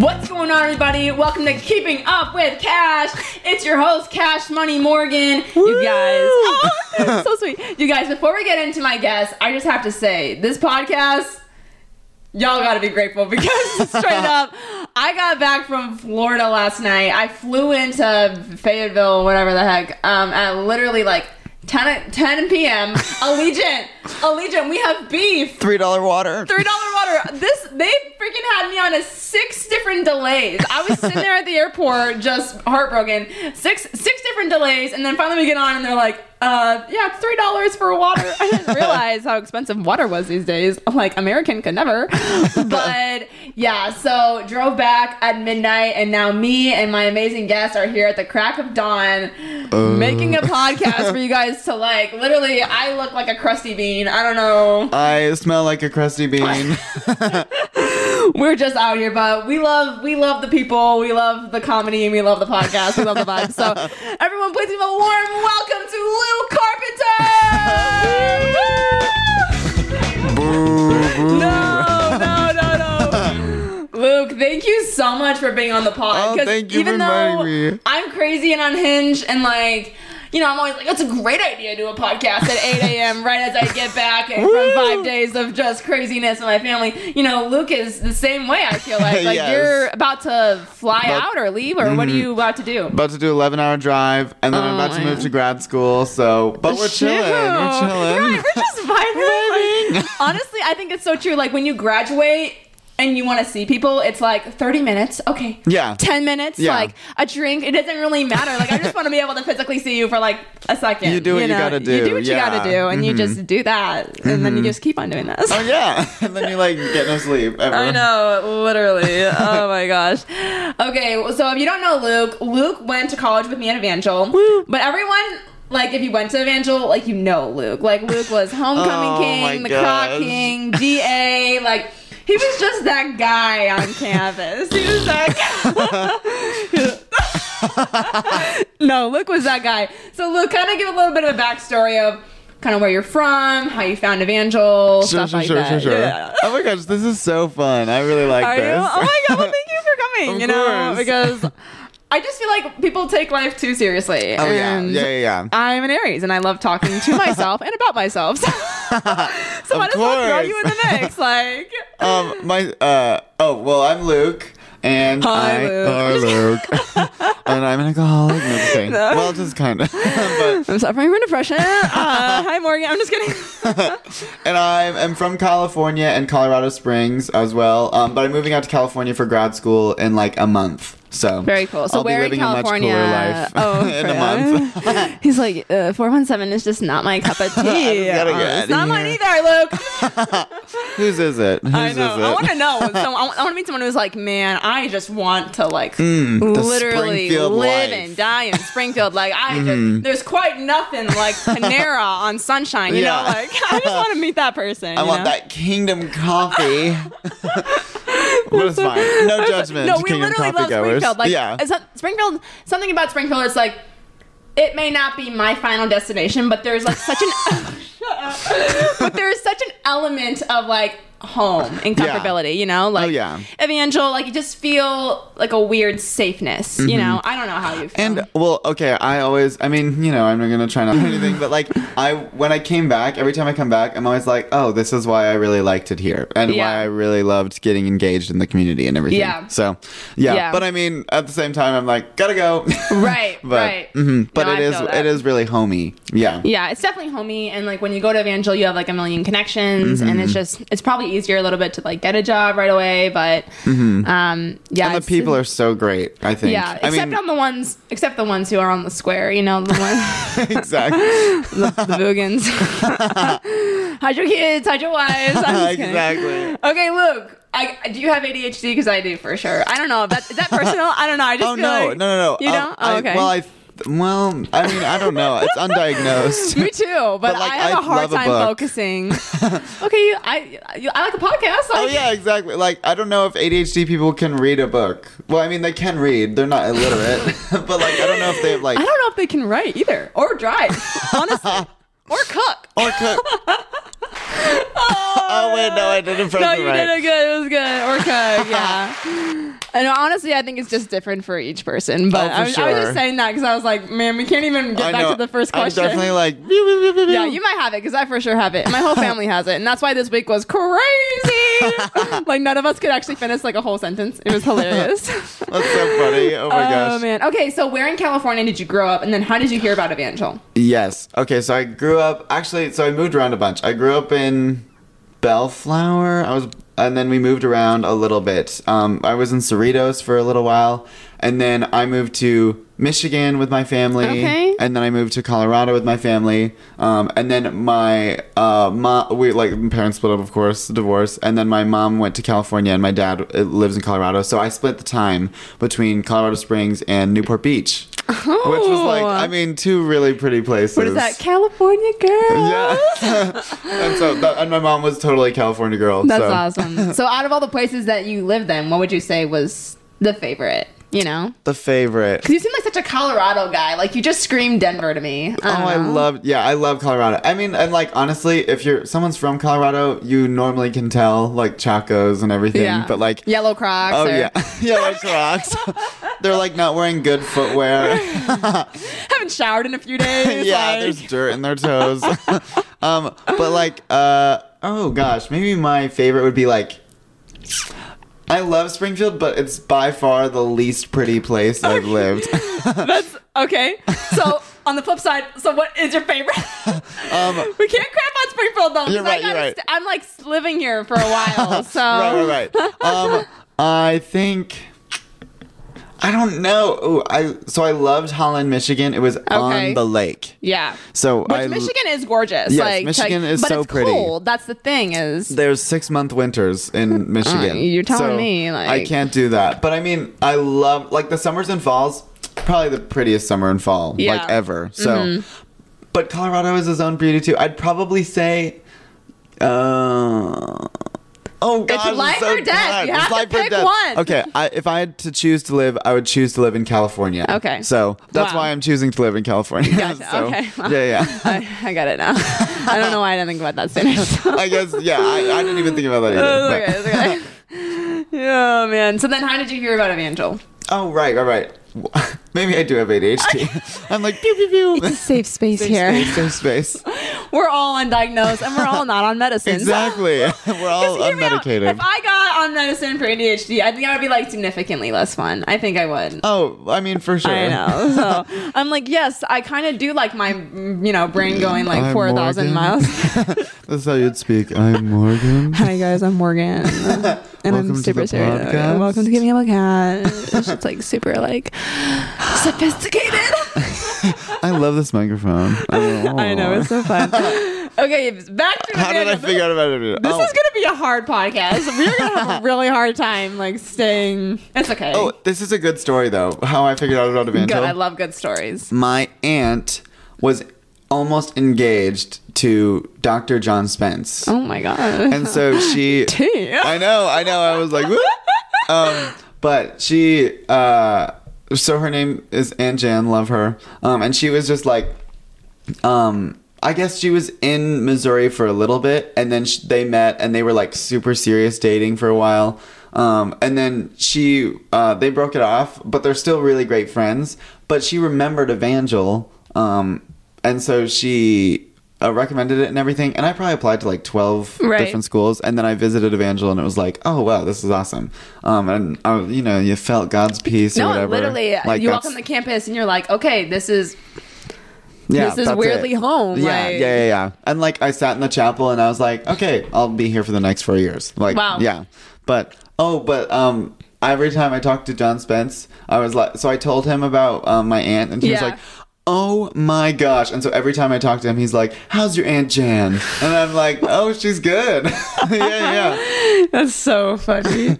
What's going on, everybody? Welcome to Keeping Up with Kash. It's your host, Kash Money Morgan. You guys, oh, so sweet. You guys, before we get into my guest, I just have to say this podcast, y'all gotta be grateful because straight up, I got back from Florida last night. I flew into Fayetteville, whatever the heck, um, at literally like 10, 10 p.m. Allegiant, Allegiant, we have beef. Three dollar water. Three dollar water. This they freaking had me on a six different delays. I was sitting there at the airport, just heartbroken. Six six different delays, and then finally we get on, and they're like, "Uh, yeah, it's three dollars for water." I didn't realize how expensive water was these days. Like American could never. But yeah, so drove back at midnight, and now me and my amazing guests are here at the crack of dawn, making a podcast for you guys to like. Literally, I look like a crusty bean. I don't know. I smell like a crusty bean. we're just out here, but we love we love the people, we love the comedy, and we love the podcast, we love the vibe. So everyone, please give a warm welcome to Luke Carpenter. Boo. no, no, no, no. Luke, thank you so much for being on the pod. Oh, thank you even for though me. I'm crazy and unhinged and like. You know, I'm always like, it's a great idea to do a podcast at 8 a.m. right as I get back from five days of just craziness with my family. You know, Luke is the same way, I feel like. Like, Yes. Mm-hmm. you're about to fly But- out or leave, or what are you about to do? About to do 11 hour drive, and then I'm Oh, about to move man. to grad school. So, but we're chilling. We're chilling. Right, we're just vibing. Like, honestly, I think it's so true. Like when you graduate and you want to see people, it's like 30 minutes. Okay. Yeah. 10 minutes, Yeah. like a drink. It doesn't really matter. Like I just want to be able to physically see you for like a second. You do what you gotta do. You do, what you gotta do, and you Mhm. just do that, and then you just keep on doing this. Oh yeah, and then you like get no sleep. Ever. I know, literally. oh my gosh. Okay, so if you don't know Luke, Luke went to college with me at Evangel. Woo. But everyone, like, if you went to Evangel, like, you know Luke. Like, Luke was homecoming Oh king, the croc king, DA, Like, he was just that guy on campus. He was that no, Luke was that guy. So, Luke, kind of give a little bit of a backstory of kind of where you're from, how you found Evangel, Sure, stuff sure, like sure, that. sure, sure. Yeah. Oh my gosh, this is so fun. I really like Are this. you? Oh my god! Well, thank you for coming. You know, because I just feel like people take life too seriously. oh yeah, yeah, yeah, yeah. I'm an Aries, and I love talking to myself and about myself. So, so might as well throw you in the mix. Like, Um, my uh oh well, I'm Luke. And Hi, I, Luke. Hi, Luke. and I'm an alcoholic. No, just kidding. No. Well, just kind of. I'm suffering from depression. Uh, hi, Morgan. I'm just kidding. and I'm, I'm from California and Colorado Springs as well. Um, but I'm moving out to California for grad school in like a month. So Very cool. So I'll where be in living a much California? cooler life Oh, in a month. He's like, uh, 417 is just not my cup of tea. Get it's not mine either, Luke. Whose is it? Whose I is know. it? I want to know. So I want to meet someone who's like, man, I just want to like Mm, literally live life. Mm-hmm. and die in Springfield. Like I just, there's quite nothing like Panera on Sunshine. You Yeah. know, like I just want to meet that person. I want know? that Kingdom Coffee. But it's fine. No judgment. No, we literally love goers. Springfield. Like, yeah. Springfield. Something about Springfield is like, it may not be my final destination, but there's like such an, but there's such an element of like home and Yeah. You know, like Oh, yeah. Evangel, like you just feel like a weird safeness. You know, I don't know how you feel. Mm-hmm. And well, okay, I always I mean, you know, I'm not gonna try not to anything, but like I when I came back, every time I come back, I'm always like, Oh, this is why I really liked it here. And Yeah. why I really loved getting engaged in the community and everything. Yeah. So yeah. Yeah. But I mean, at the same time I'm like, gotta go. Right, but, right. Mm-hmm. But no, it is, it is really homey. Yeah. Yeah, it's definitely homey, and like when you go to Evangel, you have like a million connections, and it's just it's probably easier a little bit to like get a job right away. But um, yeah, And the people are so great, I think. yeah, I except mean on the ones except the ones who are on the square, you know, the ones exactly. the, the boogans. hide your kids, hide your wives. I'm just kidding. exactly. Okay, Luke. I, do you have ADHD? Because I do for sure. I don't know. That, is that personal? I don't know. I just Oh no, like, no, no, no. You Um, know? Oh, I- okay. well, I well, I mean, I don't know. It's undiagnosed. Me too, but, like, I have I a hard love a time focusing. okay, you, I you, I like a podcast. Oh yeah, exactly. Like I don't know if ADHD people can read a book. Well, I mean they can read. They're not illiterate, but like I don't know if they have like I don't know if they can write either or drive, honestly, or cook. or cook. oh wait, no, I didn't press No, you right. did it good. It was good. Or cook, yeah. And honestly, I think it's just different for each person. But Oh, for I, was, I was sure. just saying that because I was like, man, we can't even get I back know. to the first question. I'm definitely like. yeah, you might have it because I for sure have it. My whole family has it, and that's why this week was crazy. like none of us could actually finish like a whole sentence. It was hilarious. That's so funny. Oh my oh, gosh. oh man. Okay, so where in California did you grow up, and then how did you hear about Evangel? Yes. Okay, so I grew up actually so I moved around a bunch. I grew up in Bellflower. I was and then we moved around a little bit. Um, I was in Cerritos for a little while, and then I moved to Michigan with my family. Okay. And then I moved to Colorado with my family. Um, and then my uh, mom, we like my parents split up, of course, divorce. And then my mom went to California, and my dad uh, lives in Colorado. So I split the time between Colorado Springs and Newport Beach, which was like, oh. I mean, two really pretty places. Oh. What is that, California girl? Yeah. and so that, and my mom was totally California girl. That's so. awesome. So, out of all the places that you lived in, what would you say was the favorite? You know, The favorite. because you seem like such a Colorado guy. Like you just screamed Denver to me. Oh, I don't know. love yeah, I love Colorado. I mean, and like honestly, if you're someone's from Colorado, you normally can tell like chacos and everything. Yeah. But like, yellow Crocs. oh or- yeah, yellow Crocs. They're like not wearing good footwear. haven't showered in a few days. yeah, like- there's dirt in their toes. um, but like, uh, oh gosh, maybe my favorite would be like. I love Springfield, but it's by far the least pretty place I've lived. That's okay. So on the flip side, so what is your favorite? Um, we can't crap on Springfield though. You're I you're right. St- I'm like living here for a while, so right, right, right. Um, I think I don't know. Ooh, I so I loved Holland, Michigan. It was Okay. on the lake. yeah. So Which I Michigan is gorgeous. Yes, like, Michigan like- is but so it's pretty. Cold. That's the thing is. there's six month winters in Michigan. Uh, you're telling So me, like- I can't do that. But I mean, I love like the summers and falls. Probably the prettiest summer and fall Yeah. Mm-hmm. like ever. So, but Colorado is its own beauty too. I'd probably say. Uh, Oh God, It's life so or death. hard. You It's to pick death. one. Okay, I, if I had to choose to live, I would choose to live in California. Okay. so that's Wow. why I'm choosing to live in California. Gotcha. So, Okay. Yeah, yeah. I, I got it now. I don't know why I didn't think about that sooner. so- I guess yeah. I, I didn't even think about that either. Okay, okay. oh man. So then, how did you hear about Evangel? Oh right, all right. Maybe I do have ADHD. I'm like pew pew pew. It's a safe space Safe here. space, safe space. We're all undiagnosed and we're all not on medicine. Exactly. We're all Hear unmedicated. If I got on medicine for ADHD, I think I would be like significantly less fun. I think I would. Oh, I mean for sure. I know. So I'm like, yes, I kind of do like my, you know, brain going like I'm 4,000 miles. That's how you'd speak. I'm Morgan. Hi guys, I'm Morgan, and Welcome I'm to super the serious. Welcome to Give Me a Cat. It's just like super like sophisticated. I love this microphone. Oh. I know it's so fun. Okay, back to How did I figure out about it? This oh. is gonna be a hard podcast. We're gonna have a really hard time like staying. It's okay. Oh, this is a good story though. How I figured out about good. Evangel. I love good stories. My aunt was almost engaged to Dr. John Spence. Oh my god. And so she. I know, I know. I was like, "What?" um, but she, uh, so her name is Aunt Jan. Love her. Um, and she was just like, um, I guess she was in Missouri for a little bit, and then they met, and they were like super serious dating for a while. Um, and then she, uh, they broke it off, but they're still really great friends. But she remembered Evangel, um, and so she uh, recommended it and everything. And I probably applied to like twelve Right. different schools, and then I visited Evangel, and it was like, oh wow, this is awesome. Um, and uh, you know, you felt God's peace or No, whatever. literally, Like, you walk on the campus and you're like, okay, this is yeah, this is weirdly it. home, Yeah, like- yeah, yeah, yeah. And like I sat in the chapel and I was like, okay, I'll be here for the next four years. Like, Wow. yeah. But oh, but um, every time I talked to John Spence, I was like, so I told him about um, my aunt, and he was like. Oh my gosh. And so every time I talk to him, he's like, How's your Aunt Jan? And I'm like, Oh, she's good. yeah, yeah. that's so funny.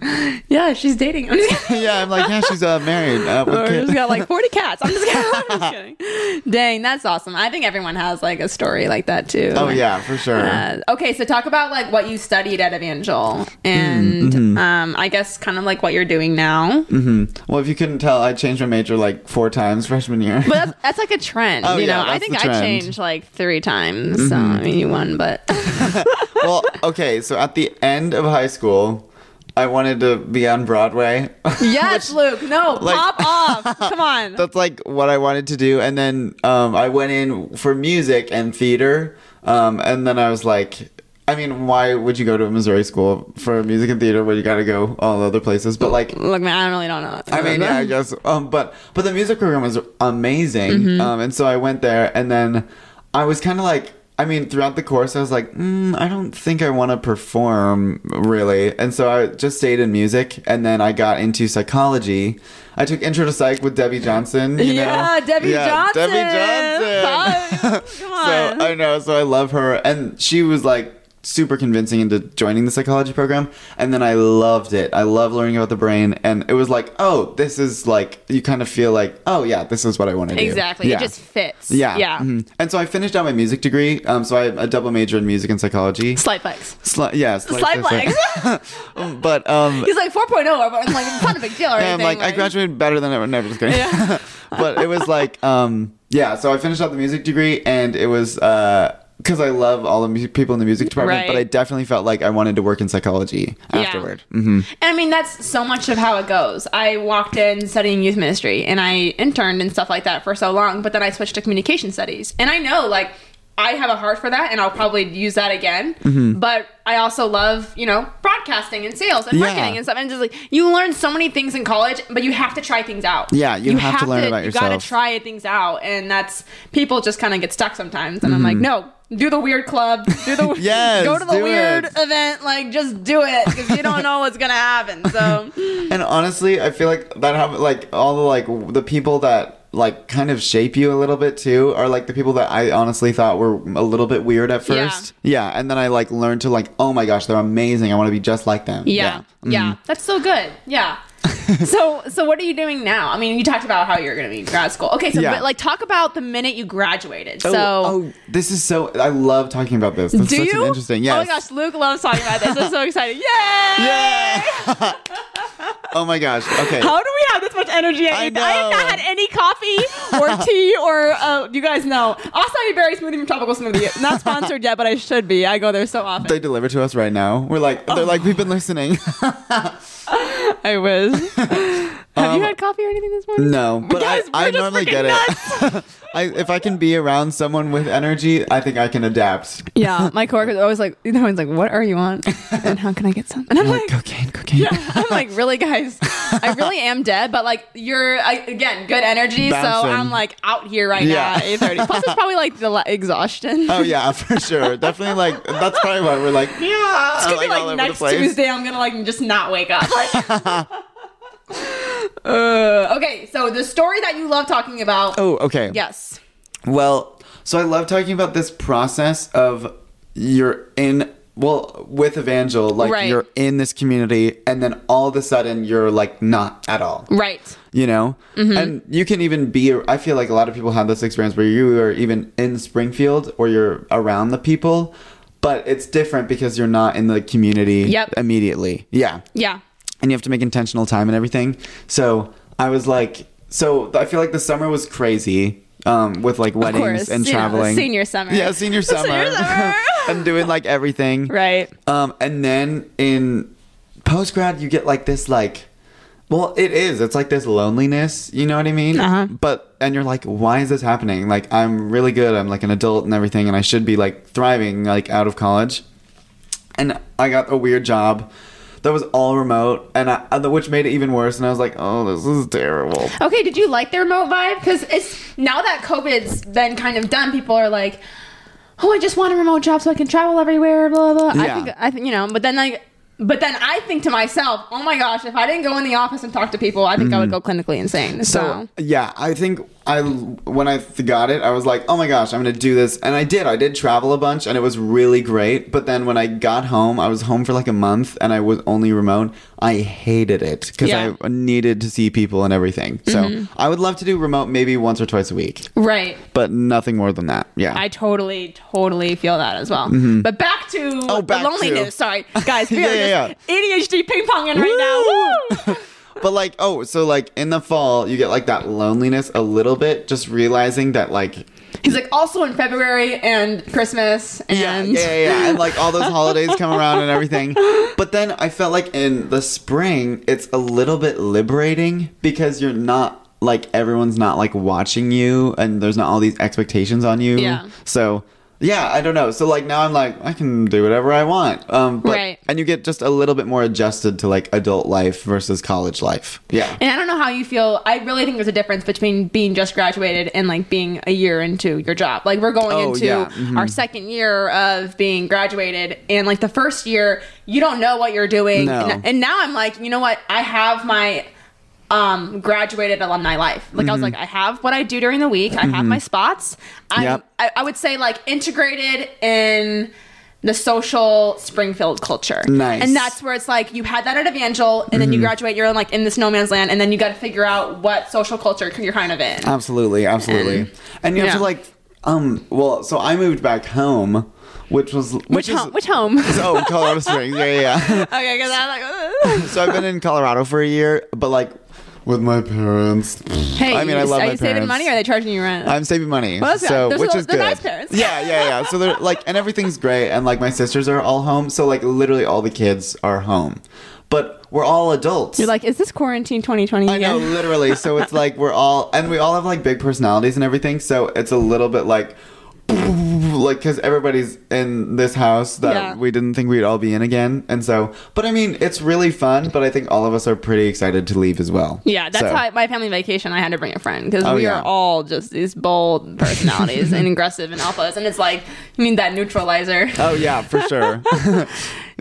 yeah, she's dating. I'm. Yeah, I'm like, Yeah, she's uh, married. Uh, with Or she's got like 40 cats. I'm just kidding. I'm just kidding. Dang, that's awesome. I think everyone has like a story like that too. Oh, yeah, for sure. Uh, okay, so talk about like what you studied at Evangel and Mm-hmm. um, I guess kind of like what you're doing now. hmm Well, if you couldn't tell, I changed my major like four times freshman year. But that's, that's like a trend, Oh, you yeah, know. I think I. Mm-hmm. changed like three times. So I mean, you won, but well, okay, so at the end of high school, I wanted to be on Broadway. Yes, Luke. No, like- pop off. Come on. That's like what I wanted to do. And then um, I went in for music and theater. Um, and then I was like, I mean, why would you go to a Missouri school for music and theater when you got to go all other places? But like, Look, man, I really don't know. I mean, yeah, I guess. Um, but but the music program was amazing. Mm-hmm. Um, and so I went there, and then I was kind of like, I mean, throughout the course, I was like, mm, I don't think I want to perform really, and so I just stayed in music, and then I got into psychology. I took Intro to Psych with Debbie Johnson. You know? Yeah, Debbie Johnson. Debbie Come Johnson. on. So I know, so I love her, and she was like super convincing into joining the psychology program and then i loved it i love learning about the brain and it was like oh this is like you kind of feel like oh yeah this is what i want to do Exactly. yeah. It just fits. yeah Yeah. mhm. and so i finished out my music degree um so i have a double major in music and psychology Slight flex. Sli- yeah slight Slight flex. but um He's like 4.0, but it's like it's not a big deal or yeah, I'm anything. like, I graduated better than ever. Never just kidding. but it was like, um, yeah. So I finished out the music degree, and it was because I love all the mu- people in the music department. Right. But I definitely felt like I wanted to work in psychology Yeah. afterward. hmm And I mean, that's so much of how it goes. I walked in studying youth ministry and I interned and stuff like that for so long, but then I switched to communication studies. And I know, like, I have a heart for that and I'll probably use that again. Mm-hmm. But I also love, you know, broadcasting and sales and Yeah. marketing and stuff. And just like, you learn so many things in college, but you have to try things out. Yeah, you have to learn about yourself. You gotta try things out. And that's, people just kind of get stuck sometimes. And I'm like, no. Do the weird club. Do the Mm-hmm. Yes, go to the weird it. event. Like just do it because you don't know what's gonna happen. So And honestly, I feel like that have like all the like the people that like kind of shape you a little bit too are like the people that I honestly thought were a little bit weird at first. Yeah, yeah. and then I like learned to like, oh my gosh, they're amazing. I want to be just like them. Yeah. Yeah. Mhm. That's so good. Yeah. so so what are you doing now? I mean, you talked about how you're going to be in grad school. Okay, so Yeah. but like talk about the minute you graduated. Oh, so oh, this is so. I love talking about this. That's do such you? an interesting. Yes. Oh my gosh, Luke loves talking about this. I'm so excited. Yay! Yeah. oh my gosh. Okay. How do we have this much energy? I, I I have not had any coffee or tea or uh, you guys know acai berry smoothie from Tropical Smoothie. Not sponsored yet, but I should be. I go there so often. they deliver to us right now. We're like, they're like, we've been listening. I was. have you had coffee or anything this morning? Um, no, but Guys, I, I normally get it. I, if I can be around someone with energy, I think I can adapt. Yeah, my coworkers are always like, always like, "What are you on? And how can I get some?" And I'm Like like, cocaine, cocaine. yeah. I'm like, really, guys? I really am dead, but like, you're I, again good energy, so I'm like out here right Yeah. now at 8:30. Plus, it's probably like the la- exhaustion. Oh yeah, for sure. Definitely like that's probably why we're like yeah. it's gonna like, be like next. Tuesday. I'm gonna like just not wake up. Like, uh, okay, so the story that you love talking about. Oh, okay. Yes. Well, so I love talking about this process of you're in well with Evangel, like Right. you're in this community, and then all of a sudden you're like not at all. Right. You know, Mm-hmm. and you can even be. I feel like a lot of people have this experience where you are even in Springfield or you're around the people, but it's different because you're not in the community Yep. immediately. Yeah, Yeah. And you have to make intentional time and everything. So I was like, so I feel like the summer was crazy um, with like weddings course, and know, traveling. senior summer. Yeah, senior summer. Senior summer. and doing like everything. Right. Um, and then in post grad, you get like this like. Well, it is. It's like this loneliness, you know what I mean? Uh-huh. But and you're like, why is this happening? Like, I'm really good. I'm like an adult and everything, and I should be like thriving, like out of college and I got a weird job that was all remote, and I, uh, which made it even worse. And I was like, "Oh, this is terrible." Okay, did you like the remote vibe? Because it's now that COVID's been kind of done, people are like, "Oh, I just want a remote job so I can travel everywhere." Blah blah. blah. I think I think you know, but then like, but then I think to myself, "Oh my gosh, if I didn't go in the office and talk to people, I think I would go clinically insane." So. So yeah, I think I when I got it, I was like, "Oh my gosh, I'm gonna do this," and I did. I did travel a bunch, and it was really great. But then when I got home, I was home for like a month, and I was only remote. I hated it because Yeah. I needed to see people and everything. So I would love to do remote maybe once or twice a week, right. but nothing more than that. Yeah. I totally, totally feel that as well. But back to Mm-hmm. Oh, back the loneliness. to- Sorry, guys. We Yeah, are yeah, just ADHD ping ponging right now. Woo! but like, oh, so like in the fall, you get like that loneliness a little bit, just realizing that like He's like also in February and Christmas and yeah, yeah, yeah, and like all those holidays come around and everything. But then I felt like in the spring, it's a little bit liberating because you're not like everyone's not like watching you, and there's not all these expectations on you. Yeah. So yeah, I don't know. So like now I'm like I can do whatever I want. Um, but, Right. And you get just a little bit more adjusted to like adult life versus college life. Yeah. And I don't know how you feel. I really think there's a difference between being just graduated and like being a year into your job. Like we're going Oh, into yeah. Mhm. our second year of being graduated, and like the first year, you don't know what you're doing. No. And, and now I'm like, you know what? I have my um graduated alumni life. Like Mm-hmm. I was like, I have what I do during the week. I have my spots. I, Yep. I I would say like integrated in the social Springfield culture. Nice. Mm-hmm. And that's where it's like you had that at Evangel and then you graduate, you're in like in this no man's land, and then you got to figure out what social culture you're kind of in. Absolutely, absolutely. And- And, you have to like, um, well, so I moved back home, which was which, which is, home? Which home? Oh, Colorado Springs. Yeah, yeah. yeah. okay, because I'm like, so I've been in Colorado for a year, but like with my parents. hey, I mean, I you- love are my you saving money or are they charging you rent? I'm saving money, Well, that's so good. Those which are- is they're good. nice parents. Yeah, yeah, yeah. So they're like, and everything's great, and like my sisters are all home, so like literally all the kids are home, but we're all adults. you're like, is this quarantine 2020 I know, literally. So it's like we're all, and we all have like big personalities and everything. So it's a little bit like, like because everybody's in this house that Yeah. we didn't think we'd all be in again, and so. But I mean, it's really fun. But I think all of us are pretty excited to leave as well. Yeah, that's So- how my family vacation. I had to bring a friend because Oh, we yeah. are all just these bold personalities and aggressive and alphas, and it's like you need that neutralizer. Oh yeah, for sure.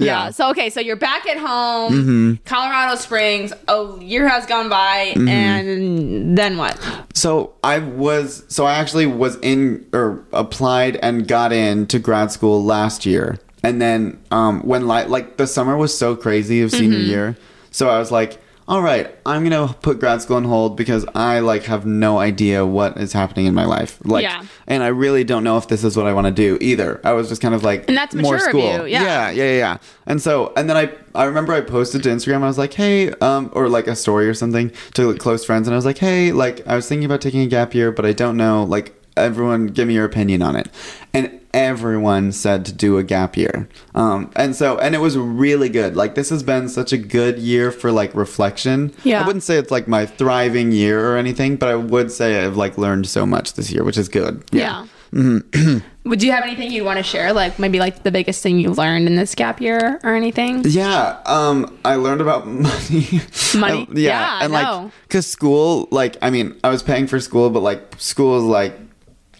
Yeah. So okay, so you're back at home, Mm-hmm. Colorado Springs. A year has gone by, and then what? So I was so I actually was in or applied and got in to grad school last year. And then um when like like the summer was so crazy of senior Mm-hmm. year. So I was like, all right, I'm to put grad school on hold because I like have no idea what is happening in my life. Like Yeah. and I really don't know if this is what I want to do either. I was just kind of like And that's more school. you, yeah. yeah, yeah, yeah. And so, and then I, I remember I posted to Instagram. I was like, hey, um, or like a story or something to like, close friends, and I was like, hey, like I was thinking about taking a gap year, but I don't know. Like, everyone, give me your opinion on it. And everyone said to do a gap year. Um, and so, and it was really good. Like, this has been such a good year for like reflection. Yeah. I wouldn't say it's like my thriving year or anything, but I would say I've like learned so much this year, which is good. Yeah. Mm-hmm. Would you have anything you'd want to share? Like maybe like the biggest thing you learned in this gap year or anything? Yeah, um, I learned about money. Money? Uh, yeah, Yeah, and no. like, cause school, like, I mean, I was paying for school, but like, school is like,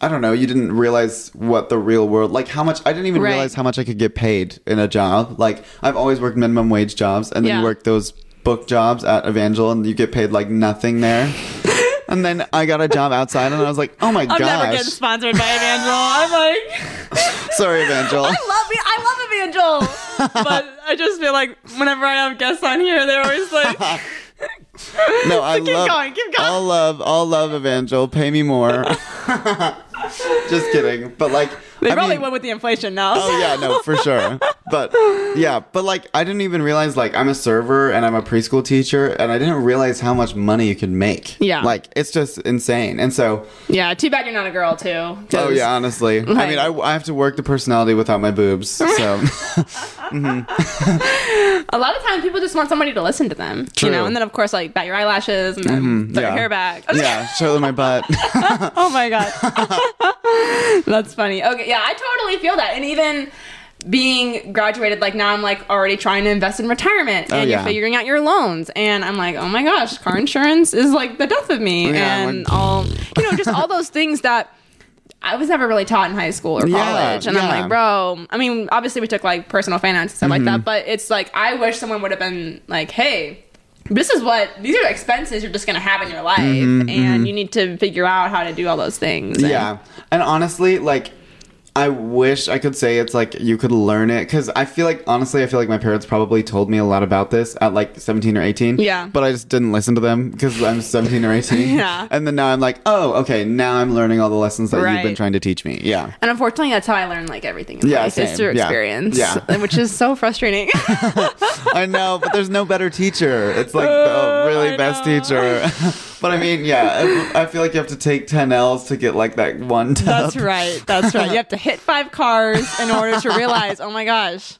I don't know. You didn't realize what the real world, like, how much. I didn't even Right. realize how much I could get paid in a job. Like, I've always worked minimum wage jobs, and then Yeah. you work those book jobs at Evangel, and you get paid like nothing there. and then I got a job outside, and I was like, oh my I'm gosh, never getting sponsored by Evangel. I'm like, sorry, Evangel. I love me. I love Evangel, but I just feel like whenever I have guests on here, they're always like, No, I keep love. going, keep going. I'll love. I'll love Evangel. Pay me more. Just kidding. But like, they I probably mean- went with the inflation now. Oh yeah, no, for sure. But yeah, but like I didn't even realize like I'm a server and I'm a preschool teacher and I didn't realize how much money you could make. Yeah. Like it's just insane. And so, yeah. Too bad you're not a girl too. oh yeah, honestly. I mean, I, I have to work the personality without my boobs. So, mm-hmm. A lot of times people just want somebody to listen to them, True. you know, and then of course like bat your eyelashes and then mm-hmm, put yeah. your hair back. yeah, show them my butt. oh my god, that's funny. Okay, yeah, I totally feel that, and even being graduated, like now I'm like already trying to invest in retirement, Oh, and you're figuring out your loans, and I'm like, oh my gosh, car insurance is like the death of me, Yeah, and like- all you know, just all those things that. I was never really taught in high school or Yeah, college. and I'm like, bro, I mean, obviously we took like personal finance and stuff Mm-hmm. like that, but it's like, I wish someone would have been like, hey, this is what, these are expenses you're just going to have in your life. And you need to figure out how to do all those things. And- Mm-hmm, yeah. And honestly, like I wish I could say it's like you could learn it because I feel like honestly I feel like my parents probably told me a lot about this at like 17 or 18. Yeah. But I just didn't listen to them because I'm 17 or 18. Yeah. And then now I'm like, oh, okay, now I'm learning all the lessons that you've been trying to teach me. Yeah. And unfortunately, that's how I learn like everything in Yeah, life same. through Yeah. experience. Yeah. Which is so frustrating. I know, but there's no better teacher. It's like the really best teacher. But I mean, yeah, I, feel like you have to take 10 L's to get like that one test. That's right. That's right. You have to hit five cars in order to realize, oh my gosh.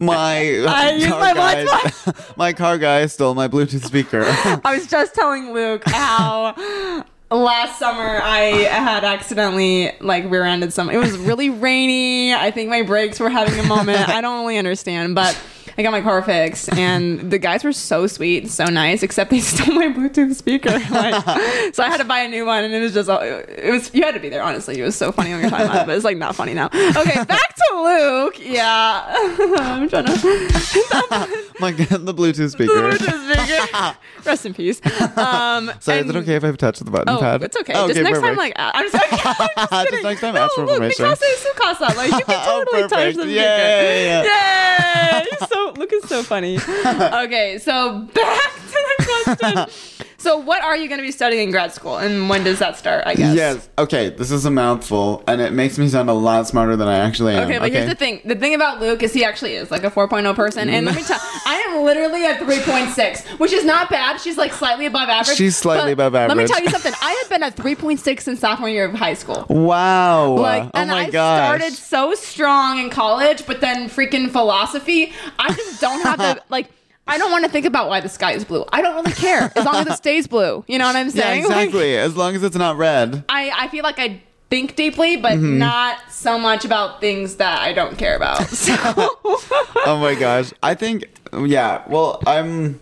My I uh, used car my guy, Wi-Fi. my car guy stole my Bluetooth speaker. I was just telling Luke how last summer I had accidentally like rear-ended some. It was really rainy. I think my brakes were having a moment. I don't really understand, but I got my car fixed, and the guys were so sweet, and so nice. Except they stole my Bluetooth speaker. Like, so I had to buy a new one, and it was just it was you had to be there. Honestly, it was so funny talking about it, but it's like not funny now. Okay, back to Luke. Yeah, I'm trying to. my God, the Bluetooth speaker. Bluetooth speaker. Rest in peace. Um, So is it okay if I touch the button Oh, pad? it's okay. Oh, just next time, like, I'm just, I'm just Just next time, no, ask for look, permission. Mikasa is su casa. Like, you can Oh, totally touch perfect. the Yeah, speaker. yeah, Yay! so, Luke is so funny. okay, so back to the question. so, what are you going to be studying in grad school, and when does that start? I guess. Yes. Okay. This is a mouthful, and it makes me sound a lot smarter than I actually am. Okay, but here's the thing. The thing about Luke is he actually is like a 4.0 person. And let me tell I am literally at 3.6, which is not bad. She's like slightly above average. She's slightly above average. Let me tell you something. I have been at 3.6 since sophomore year of high school. Wow. Like, oh and my I gosh. started so strong in college, but then freaking philosophy, I just don't have the like. I don't want to think about why the sky is blue. I don't really care as long as it stays blue. You know what I'm Yeah, saying? Like, exactly. as long as it's not red. I I feel like I think deeply, but Mm-hmm. not so much about things that I don't care about. So. Oh my gosh. I think. Yeah. Well, I'm.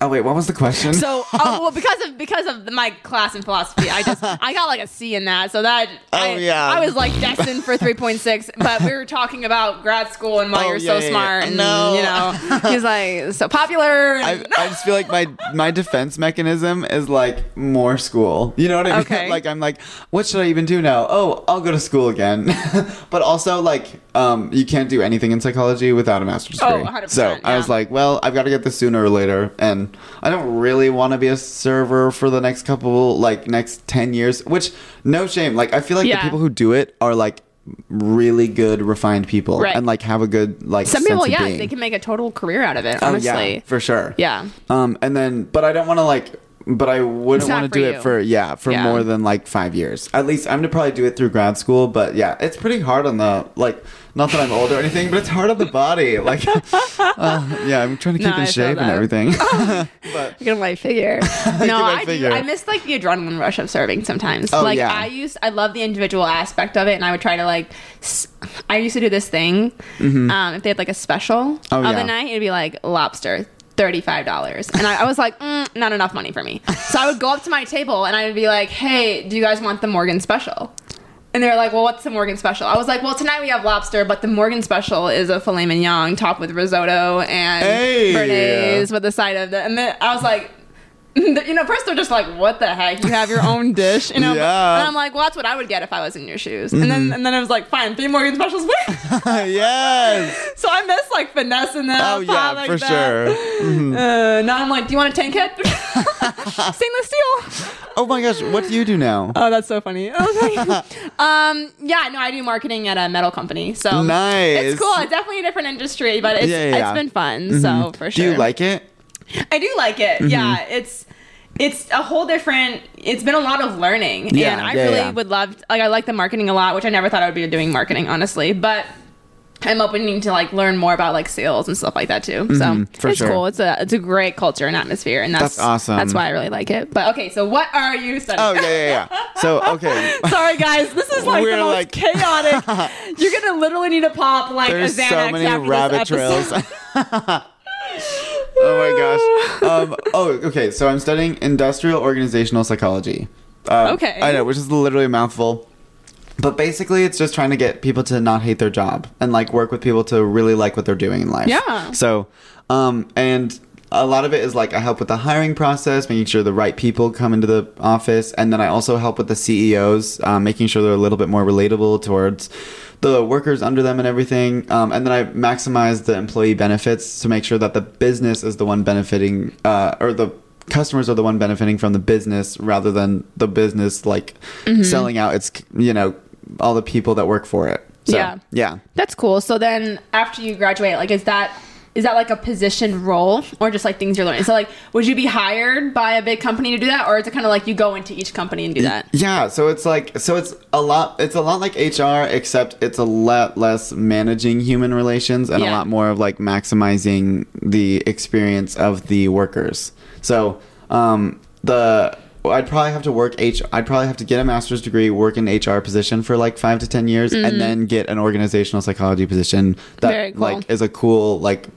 Oh wait. What was the question? So, oh, well, because of because of my class in philosophy, I just I got like a C in that. So that I, Oh, yeah. I was like destined for three point six. But we were talking about grad school and why Oh, you're yeah, so yeah, yeah. smart, and No. you know, he's like so popular. I, And, I just feel like my my defense mechanism is like more school. You know what I mean? Okay. like I'm like, what should I even do now? Oh, I'll go to school again. but also like, um, you can't do anything in psychology without a master's Oh, degree. 100%, so I was like, well, I've got to get this sooner or later, and I don't really want to be a server for the next couple like next ten years. Which no shame. Like I feel like Yeah. the people who do it are like really good refined people Right. and like have a good like some people, yeah, being. they can make a total career out of it. Oh, Honestly, yeah, for sure. Yeah. Um, and then, but I don't want to like, but I wouldn't want to do you. it for yeah for Yeah. more than like five years. At least I'm gonna probably do it through grad school. But yeah, it's pretty hard on the like. Not that I'm old or anything, but it's hard on the body. Like, uh, yeah, I'm trying to keep No, I in feel shape and that. everything. but Get my figure. no, my I figure. do. I miss like the adrenaline rush of serving sometimes. Oh, like yeah. I used, I love the individual aspect of it, and I would try to like. s- I used to do this thing. Um, if they had like a special Mm-hmm. Oh, of yeah. the night, it'd be like lobster. Thirty-five dollars, and I, I was like, mm, not enough money for me. So I would go up to my table and I would be like, "Hey, do you guys want the Morgan special?" And they're like, "Well, what's the Morgan special?" I was like, "Well, tonight we have lobster, but the Morgan special is a filet mignon topped with risotto and Hey. with the side of the." And then I was like, you know, first they're just like, "What the heck? You have your own dish," you know? Yeah. Mm-hmm. And I'm like, "Well, that's what I would get if I was in your shoes." And then and then I was like, "Fine, three Morgan specials, please." yes. so I miss like finesse in that. Oh yeah, like for that. sure. Mhm. Uh, now I'm like, "Do you want a tank head?" Stainless steel. Oh my gosh, what do you do now? Oh, that's so funny. Okay. um, yeah, no, I do marketing at a metal company, so Nice. It's cool. It's definitely a different industry, but it's Yeah, yeah, yeah. it's been fun. So for sure. Do you like it? I do like it. Mm-hmm. Yeah, it's it's a whole different. It's been a lot of learning, Yeah, and I yeah, really yeah. would love. Like, I like the marketing a lot, which I never thought I would be doing marketing, honestly, but. I'm opening to like learn more about like sales and stuff like that too. So Mhm, for it's sure. cool. It's a it's a great culture and atmosphere, and that's That's awesome. That's why I really like it. But okay, so what are you studying? Oh yeah, yeah, yeah. So okay. Sorry, guys. This is like We're the most like- chaotic. You're gonna literally need to pop like There's a Xanax so many after rabbit this episode. trails. Oh my gosh. Um, oh, okay. So I'm studying industrial organizational psychology. Um, Okay. I know, which is literally a mouthful. But basically, it's just trying to get people to not hate their job and like work with people to really like what they're doing in life. Yeah. So, um, and a lot of it is like I help with the hiring process, making sure the right people come into the office, and then I also help with the CEOs, um, making sure they're a little bit more relatable towards the workers under them and everything. Um, and then I maximize the employee benefits to make sure that the business is the one benefiting, uh, or the customers are the one benefiting from the business rather than the business like Mm-hmm. selling out its, you know, all the people that work for it. So, Yeah. Yeah. That's cool. So then after you graduate, like is that is that like a position role or just like things you're learning? So like would you be hired by a big company to do that or is it kind of like you go into each company and do that? Yeah, so it's like so it's a lot it's a lot like HR except it's a lot less managing human relations and a lot more of like maximizing the experience of the workers. So, um the I'd probably have to work H I'd probably have to get a master's degree, work in HR position for like 5 to 10 years and then get an organizational psychology position that Mm-hmm. Cool. like is a cool like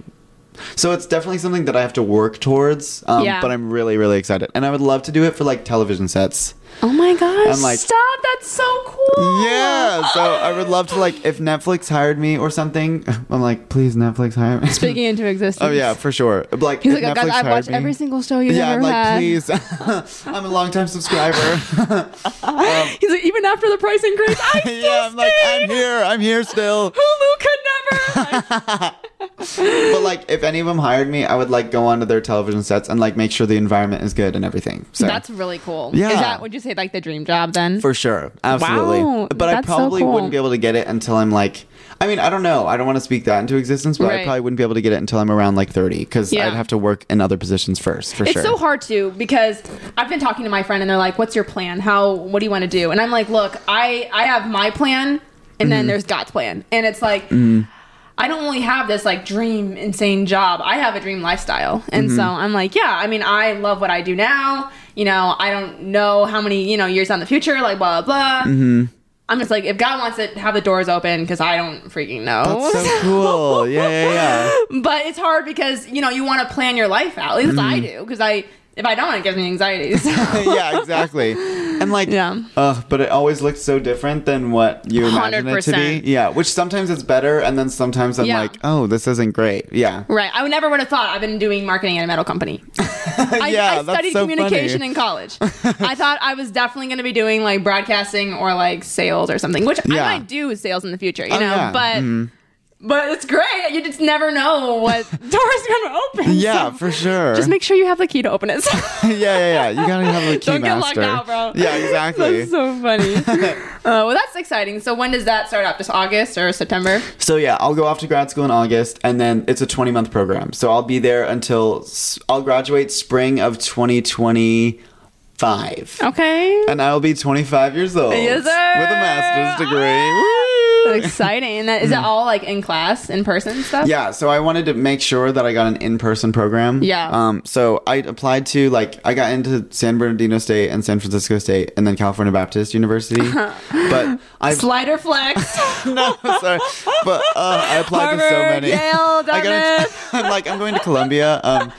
so it's definitely something that I have to work towards, um, Yeah. but I'm really, really excited, and I would love to do it for like television sets. Oh my gosh. I'm like- stop. That's so cool. Yeah, so I would love to like if Netflix hired me or something. I'm like, please Netflix hire me. Speaking into existence. oh yeah, for sure. Like He's like, I've, got, I've watched me- every single show you've Yeah, ever I'm like, had. please. I'm a longtime subscriber. He's like, even after the price increase, I still yeah, I'm like. I'm here. I'm here still. Hulu could never. But like, if any of them hired me, I would like go onto their television sets and like make sure the environment is good and everything. So That's really cool. Yeah. Is that would you say like the dream job then? For sure. Absolutely. Wow, but I that's so probably cool. wouldn't be able to get it until I'm like I mean, I don't know. I don't want to speak that into existence, but I probably wouldn't be able to get it until I'm around like 30 because Yeah. I'd have to work in other positions first, for It's sure. so hard to because I've been talking to my friend and they're like, "What's your plan? How? What do you want to do?" And I'm like, "Look, I I have my plan, and Mm-hmm. then there's God's plan, and it's like." I don't only have this like dream insane job. I have a dream lifestyle. And Mm-hmm. so I'm like, yeah, I mean, I love what I do now. You know, I don't know how many, you know, years down the future, like blah, blah, blah. Mm-hmm. I'm just like, if God wants to have the doors open, because I don't freaking know. That's so cool. Yeah, yeah, yeah. but it's hard because, you know, you want to plan your life out. At least I Mm-hmm. do. Because I, if I don't, it gives me anxiety. So. yeah, exactly. And like, Yeah. uh, but it always looks so different than what you imagine it to be. Yeah, which sometimes it's better, and then sometimes I'm Yeah. like, oh, this isn't great. Yeah, Right. I would never would have thought I've been doing marketing at a metal company. I, yeah, I studied so communication funny. in college. I thought I was definitely going to be doing like broadcasting or like sales or something, which Yeah. I might do sales in the future, you Oh, know, yeah. but Mhm. But it's great. You just never know what door's going to open. Yeah, So for sure. Just make sure you have the key to open it. yeah, yeah, yeah. You gotta have the key Don't get locked out, bro. Yeah, exactly. That's so funny. uh, well, that's exciting. So when does that start up? Just August or September? So yeah, I'll go off to grad school in August, and then it's a 20 month program. So I'll be there until I'll graduate spring of 2025, Okay. and I will be 25 years old Yes, sir. with a master's degree. So exciting. And that, is it all like in class, in person stuff? Yeah, so I wanted to make sure that I got an in-person program. Yeah. Um. So I applied to like I got into San Bernardino State and San Francisco State, and then California Baptist University. but I Slider flex. no, sorry, but uh, I applied to so Harvard, many. Yale, I got into, I'm like I'm going to Columbia. Um,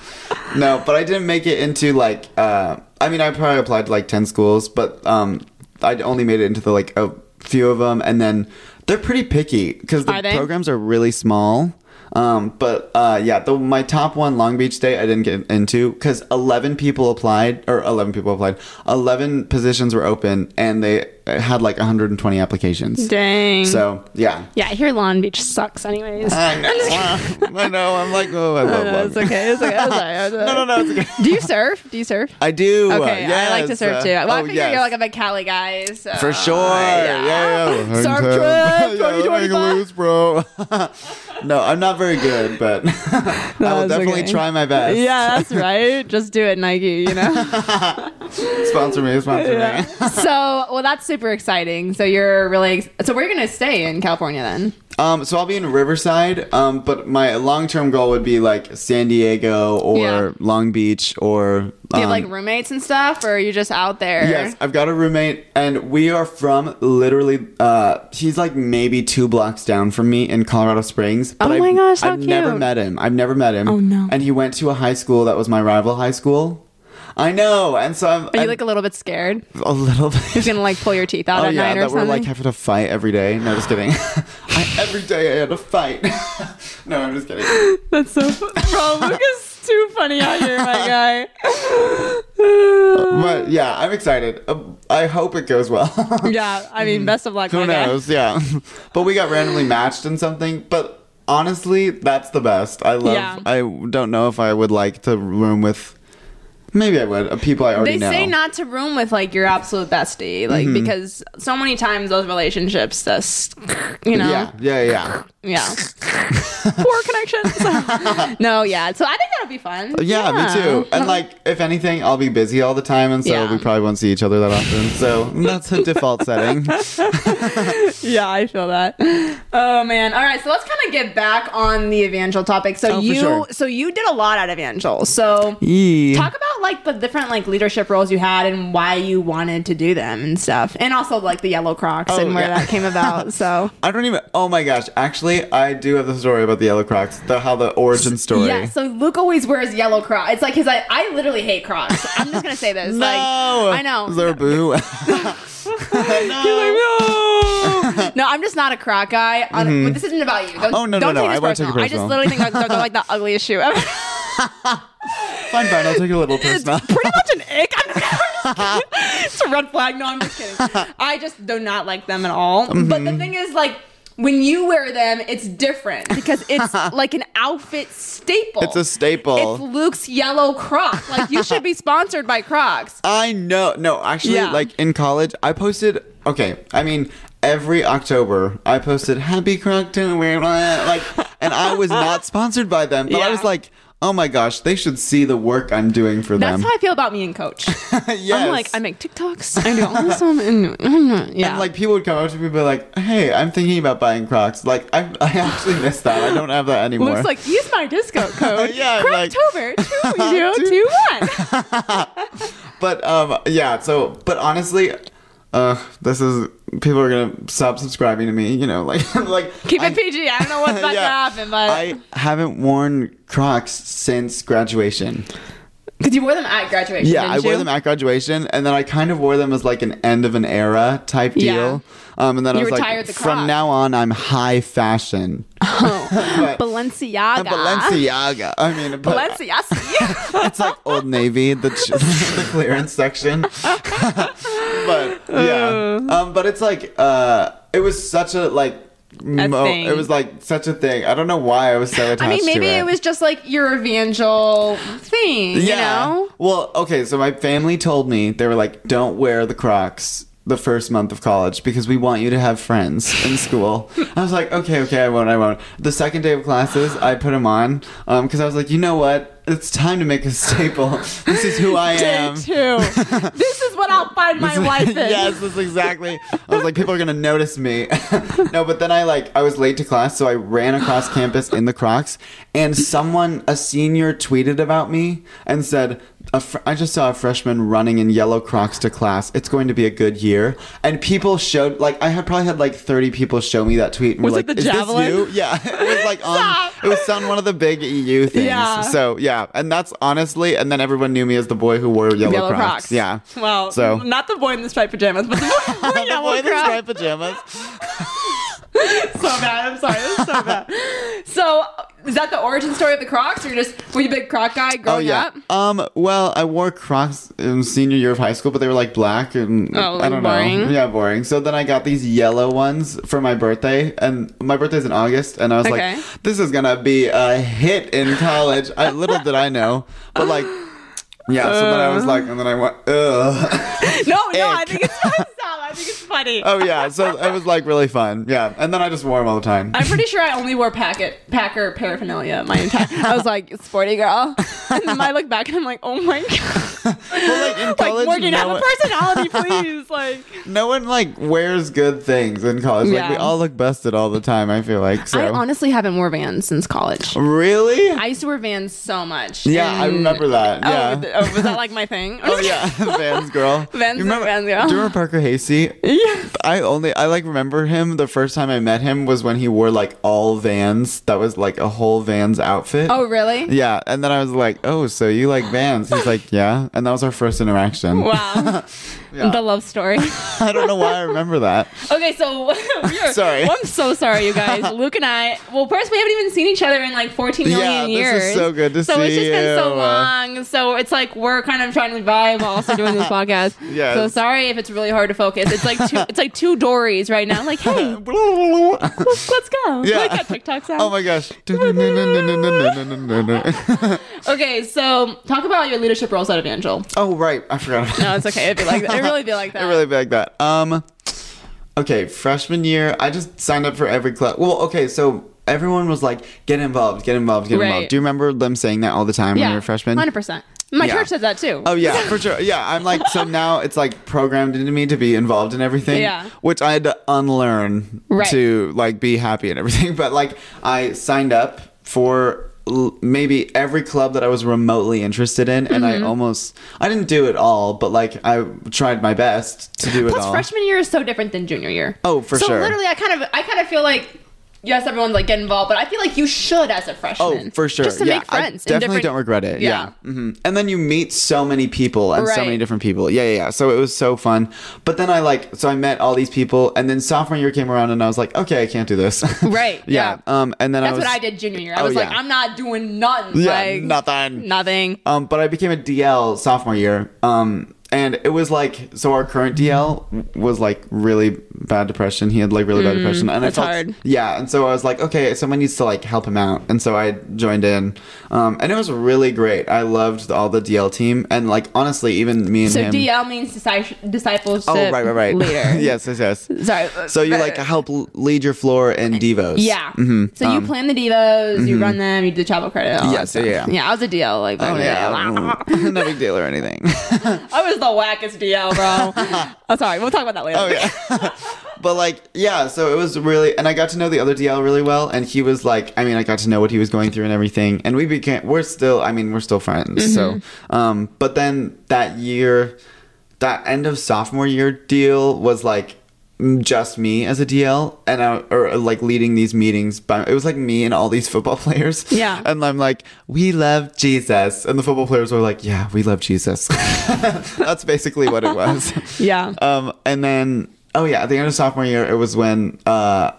no, but I didn't make it into like. Uh, I mean, I probably applied to like ten schools, but um, I only made it into the like a few of them, and then they're pretty picky because the Are they? programs are really small. Um, but uh, yeah, the my top one, Long Beach State, I didn't get into because eleven people applied, or eleven people applied. Eleven positions were open, and they had like 120 applications. Dang. So yeah, yeah, I hear Long Beach sucks, anyways. I know. I know. I'm like, oh, I love no, Long it's okay. It's okay. It's okay. It's okay. No, no, no, it's okay. Do you surf? Do you surf? I do. Okay, I like to yes, surf uh, too. Well, I oh, figure yes. you're like a big Cali guy. So. For sure. Yeah, yeah. Surf trip time. Yeah, 2025. hang loose, bro. no, I'm not very good, but I will definitely okay. try my best. Yeah, that's right. Just do it, Nike, you know? sponsor me, sponsor me. so, well, that's super exciting. So, you're really, ex- so we're to stay in California then? Um, so I'll be in Riverside, um, but my long-term goal would be like San Diego or Yeah. Long Beach or. Do you have um, like roommates and stuff, or are you just out there? Yes, I've got a roommate, and we are from literally. Uh, he's like maybe two blocks down from me in Colorado Springs. But Oh my I've, gosh, how I've never cute. met him. I've never met him. Oh, no. And he went to a high school that was my rival high school. I know, and so I'm, Are you I'm like a little bit scared? a little bit. He's going to like pull your teeth out Oh at yeah, night or that we're like having to fight every day. No, just kidding. I, every day I had to fight. no, I'm just kidding. That's so. Bro, Lucas. too funny out here, my guy. But yeah, I'm excited. Uh, I hope it goes well. yeah, I mean, best of luck, Who my guy. knows? Yeah. but we got randomly matched in something. But honestly, that's the best. I love. Yeah. I don't know if I would like to room with. Maybe I would. Uh, people I already They know. say not to room with like your absolute bestie, like Mm-hmm. because so many times those relationships just, you know, Yeah. Yeah. Yeah. yeah, poor connections. no, yeah. So I think that'll be fun. Yeah, me too. And like, if anything, I'll be busy all the time, and so Yeah. we probably won't see each other that often. So that's a default setting. yeah, I feel that. Oh man. All right, so let's kind of get back on the evangel topic. So Oh, you, sure. so you did a lot at evangel. So Yee. talk about like the different like leadership roles you had and why you wanted to do them and stuff, and also like the yellow Crocs Oh, and where yeah. that came about. So. I don't even. Oh my gosh! Actually, I do have the story about the yellow Crocs. The how the origin story. Yeah, so Luke always wears yellow Crocs. It's like his. I, I literally hate Crocs. I'm just gonna say this. no. Like, I know. Is there a boo? no. no, I'm just not a Croc guy. On, but this isn't about you. Don't, Mm-hmm. Oh, no, no, don't no, this I won't take it personal. I just literally think they're like the ugliest shoe ever. Fine, fine. I'll take a little personal. It's pretty much an ick. I'm just, I'm just kidding. it's a red flag. No, I'm just kidding. I just do not like them at all. But Mm-hmm. the thing is, like. When you wear them, it's different because it's like an outfit staple. It's a staple. It's Luke's yellow Croc. Like you should be sponsored by Crocs. I know. No, actually, Yeah. like in college, I posted. Okay, I mean, every October, I posted "Happy Croctober," like, and I was not sponsored by them, but I was like, oh my gosh, they should see the work I'm doing for them. That's how I feel about me and Coach. yes. I'm like, I make TikToks. I do all this stuff. And, yeah. And like people would come up to me and be like, "Hey, I'm thinking about buying Crocs." Like I, I actually miss that. I don't have that anymore. Looks like use my discount code. Yeah, like- Croctober two one. but um, yeah. So, but honestly, uh, this is people are gonna stop subscribing to me. You know, like like Keep I- it PG. I don't know what's about yeah. to happen, but I haven't worn Crocs since graduation. because you wore them at graduation. Yeah, I didn't wore you? them at graduation, and then I kind of wore them as like an end of an era type deal. Yeah. Um, and then I was like, the from now on, I'm high fashion. but, Balenciaga. Balenciaga. I mean, but Balenciaga. it's like Old Navy, the the clearance section. But yeah, Uh. um, but it's like uh, it was such a like. Mo- thing. it was like such a thing. I don't know why I was so attached to. I mean, maybe to it was just like your evangel thing. You know. Well, okay, so my family told me they were like, "Don't wear the Crocs the first month of college because we want you to have friends in school." I was like, "Okay, okay, I won't, I won't." The second day of classes, I put them on um, because I was like, "You know what? It's time to make a staple. This is who I Day am." two. this is what I'll find my wife in. yes, that's exactly. I was like, people are gonna notice me. no, but then I like, I was late to class, so I ran across campus in the Crocs, and someone, a senior, tweeted about me and said, fr- "I just saw a freshman running in yellow Crocs to class. It's going to be a good year." And people showed, like, I had probably had like thirty people show me that tweet and Was were it like, the "Is javelin?" this you?" Yeah, it was like on. It was on one of the big EU things. Yeah. So yeah, and that's honestly, and then everyone knew me as the boy who wore yellow, Yellow Crocs. Crocs. Yeah. Well, So- not the boy in the striped pajamas, but the boy, the in boy in the striped pajamas. so bad. I'm sorry. That's so bad. So, is that the origin story of the Crocs, or you just were you a big Croc guy growing Oh growing yeah. up? Um. Well, I wore Crocs in senior year of high school, but they were like black and Oh, I don't know. boring. Yeah, boring. So then I got these yellow ones for my birthday, and my birthday's in August, and I was Okay. like, "This is gonna be a hit in college." I little did I know, but like. Yeah, so then I was like, and then I went, ugh. No, no. I think it's stop. I think it's funny. oh yeah, so it was like really fun. Yeah, and then I just wore them all the time. I'm pretty sure I only wore packet Packer paraphernalia my entire. I was like sporty girl, and then I look back and I'm like, oh my god, Well, like in like college, Morgan, no, have a personality, please. Like, no one like wears good things in college. Like we all look busted all the time. I feel like so. I honestly haven't worn Vans since college. really? I used to wear Vans so much. Yeah, I remember that. Oh, Yeah. oh, was that like my thing? Oh yeah, Vans girl. Vans You remember, Vans girl. Do you remember Parker Hasty? Yeah. I only I like remember him the first time I met him was when he wore like all Vans. That was like a whole Vans outfit. Oh, really? Yeah, and then I was like, "Oh, so you like Vans?" He's like, "Yeah," and that was our first interaction. Wow. Yeah. The love story. I don't know why I remember that. Okay, so Sorry. I'm so sorry, you guys. Luke and I. Well, first we haven't even seen each other in like 14 million Yeah, this is years. so good to so it's just been so long. So it's like we're kind of trying to vibe while also doing this podcast. Yes. So sorry if it's really hard to focus. It's like two. it's like two Dories right now. Like, hey, let's, let's go. Yeah. Like that TikTok sound. Oh my gosh. Okay, so talk about your leadership roles at Evangel. oh right, I forgot. No, it's okay. It'd be like that. It really be like that. It'd really be like that. Um, okay, freshman year, I just signed up for every club. Well, okay, so everyone was like, "Get involved, get involved, get Right. involved." Do you remember them saying that all the time when you were a freshman? Hundred percent. My Yeah. church says that too. Oh yeah, for sure. Yeah, I'm like so now it's like programmed into me to be involved in everything. Yeah. Which I had to unlearn Right. to like be happy and everything. But like I signed up for l- maybe every club that I was remotely interested in, and Mm-hmm. I almost I didn't do it all, but like I tried my best to do it Plus, all. freshman year is so different than junior year. Oh, for so sure. literally, I kind of, I kind of feel like, yes, everyone's like get involved, but I feel like you should as a freshman. Oh, for sure. Just to yeah, make friends. I definitely different- don't regret it. Yeah. Yeah. hmm And then you meet so many people and so many different people. Yeah, yeah, yeah. So it was so fun. But then I like, so I met all these people, and then sophomore year came around, and I was like, okay, I can't do this. Right, yeah. Um. And then That's I was. what I did junior year. I Oh, was like, yeah. I'm not doing nothing. Yeah. like, nothing. Nothing. Um. But I became a DL sophomore year. Um. And it was like, so our current DL was like really bad depression. He had like really bad depression, and Mm, that's I felt, hard. yeah. And so I was like, okay, someone needs to like help him out, and so I joined in, um, and it was really great. I loved all the DL team, and like honestly, even me and So him. DL means disci- discipleship oh right, right, right. leader. yes, yes, yes. Sorry. So you like help lead your floor in devos. Yeah. hmm So you plan the devos, you run them, you do the travel credit. Yes, stuff. yeah. Yeah, I was a DL. Like, Oh the day. yeah. no big deal or anything. I was the wackest DL, bro. oh, sorry. We'll talk about that later. Oh yeah. but like yeah, so it was really and I got to know the other DL really well and he was like I mean I got to know what he was going through and everything and we became we're still I mean we're still friends. So um but then that year that end of sophomore year deal was like just me as a DL and I or like leading these meetings but it was like me and all these football players Yeah. and I'm like we love Jesus and the football players were like yeah we love Jesus that's basically what it was Yeah. um, and then, oh yeah, at the end of sophomore year, it was when uh,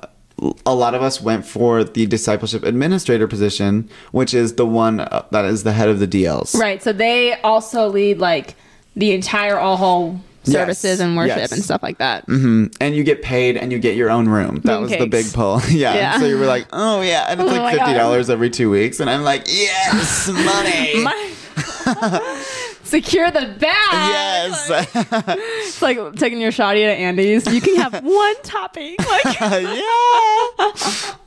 a lot of us went for the discipleship administrator position, which is the one uh, that is the head of the DLs. Right. So they also lead like the entire all whole services Yes, and worship yes. and stuff like that. hmm And you get paid and you get your own room. That was the big pull. yeah. Yeah. So you were like, oh yeah, and it's Oh like fifty dollars every two weeks, and I'm like, yes, money. My- Secure the bag. yes. It's like taking your shoddy to Andy's. You can have one topping. Like yeah.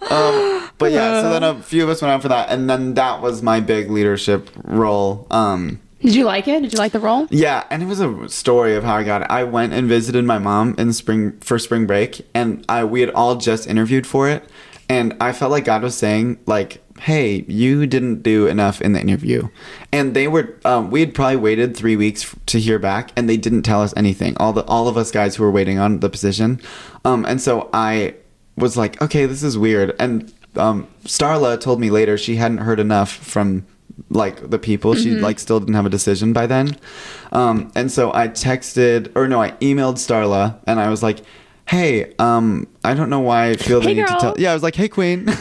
Um, but yeah, so then a few of us went out for that, and then that was my big leadership role. Um, Did you like it? Did you like the role? yeah, and it was a story of how I got it. I went and visited my mom in spring for spring break, and I we had all just interviewed for it, and I felt like God was saying like. Hey, you didn't do enough in the interview, and they were. Um, we had probably waited three weeks to hear back, and they didn't tell us anything. All the all of us guys who were waiting on the position, um, and so I was like, okay, this is weird. And um, Starla told me later she hadn't heard enough from like the people. She like still didn't have a decision by then. Um, and so I texted, or no, I emailed Starla, and I was like, hey, um, I don't know why I feel the Hey, need to girl. tell. Yeah, I was like, hey, queen.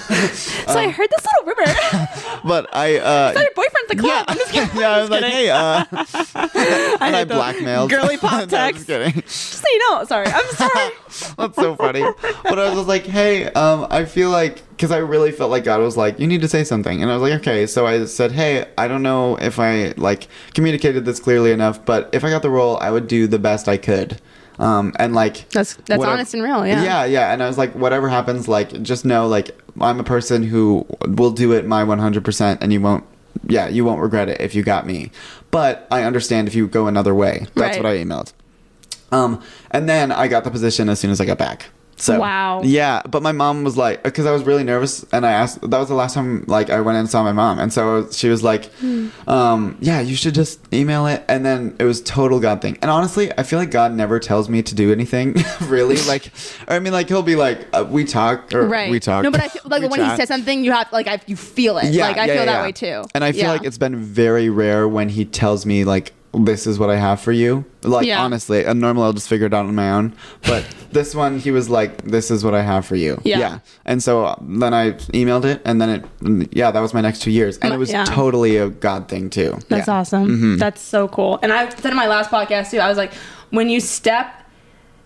So I heard this little rumor. But I. Uh, your boyfriend at the club? I'm just kidding. yeah, I was like, hey, uh, and I, the blackmailed. girly pop No, I'm text. just kidding. Just so you know. Sorry. I'm sorry. That's so funny. But I was just like, hey, um, I feel like because I really felt like God was like, you need to say something, and I was like, okay. So I said, hey, I don't know if I like communicated this clearly enough, but if I got the role, I would do the best I could. Um, and like That's that's whatever- honest and real. Yeah. yeah, yeah. And I was like, whatever happens, like just know, like I'm a person who will do it my 100%, and you won't. Yeah, you won't regret it if you got me. But I understand if you go another way. That's Right. what I emailed. Um, and then I got the position as soon as I got back. So Wow. yeah, but my mom was like, because I was really nervous, and I asked. That was the last time like I went and saw my mom, and so she was like, Hmm. um, "Yeah, you should just email it." And then it was total God thing. And honestly, I feel like God never tells me to do anything. really, like, or I mean, like he'll be like, uh, "We talk," or Right. "We talk." No, but I feel like when he says something, you have like I, you feel it. Yeah, like I feel that way too. And I feel Yeah. like it's been very rare when he tells me like this is what I have for you. Like Yeah. honestly, a normal I'll just figure it out on my own. But this one, he was like, "This is what I have for you." Yeah. yeah. And so uh, then I emailed it, and then it, yeah, that was my next two years, and it was Yeah. totally a God thing too. That's awesome. Mm-hmm. That's so cool. And I said in my last podcast too, I was like, when you step,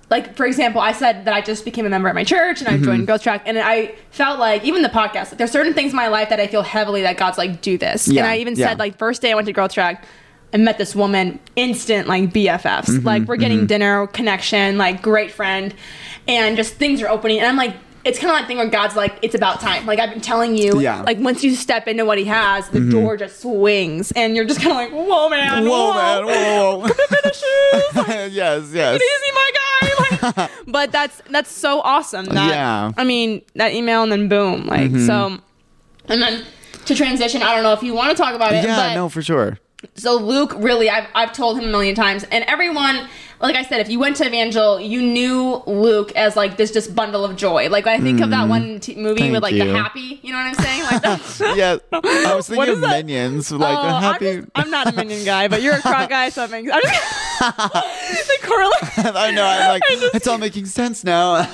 like for example, I said that I just became a member at my church and I Mm-hmm. joined Growth Track, and I felt like even the podcast, like, there's certain things in my life that I feel heavily that God's like, do this. Yeah, And I even yeah. said like first day I went to Growth Track. I met this woman, instant like BFFs. Mm-hmm, like we're getting mm-hmm. dinner, connection, like great friend, and just things are opening. And I'm like, it's kind of like thing where God's like, it's about time. Like I've been telling you, Yeah. like once you step into what He has, the mm-hmm. door just swings, and you're just kind of like, whoa, man, Whoa, man! Whoa, whoa! shoes. yes, yes. Easy, my guy. Like, but that's that's so awesome. That, Yeah. I mean, that email and then boom, like mm-hmm. so, and then to transition. I don't know if you want to talk about it. Yeah, but, no, for sure. So Luke, really, I've, I've told him a million times, and everyone, like I said, if you went to Evangel, you knew Luke as like this just bundle of joy. Like I think of that mm. one t- movie with like you. the happy, you know what I'm saying? Like the, Yeah, I was thinking is of that? minions, like Oh, a I'm happy. just- I'm, not a minion guy, but you're a croc guy, so it makes. I'm just, the correlation. I know. I'm like, it's all making sense now.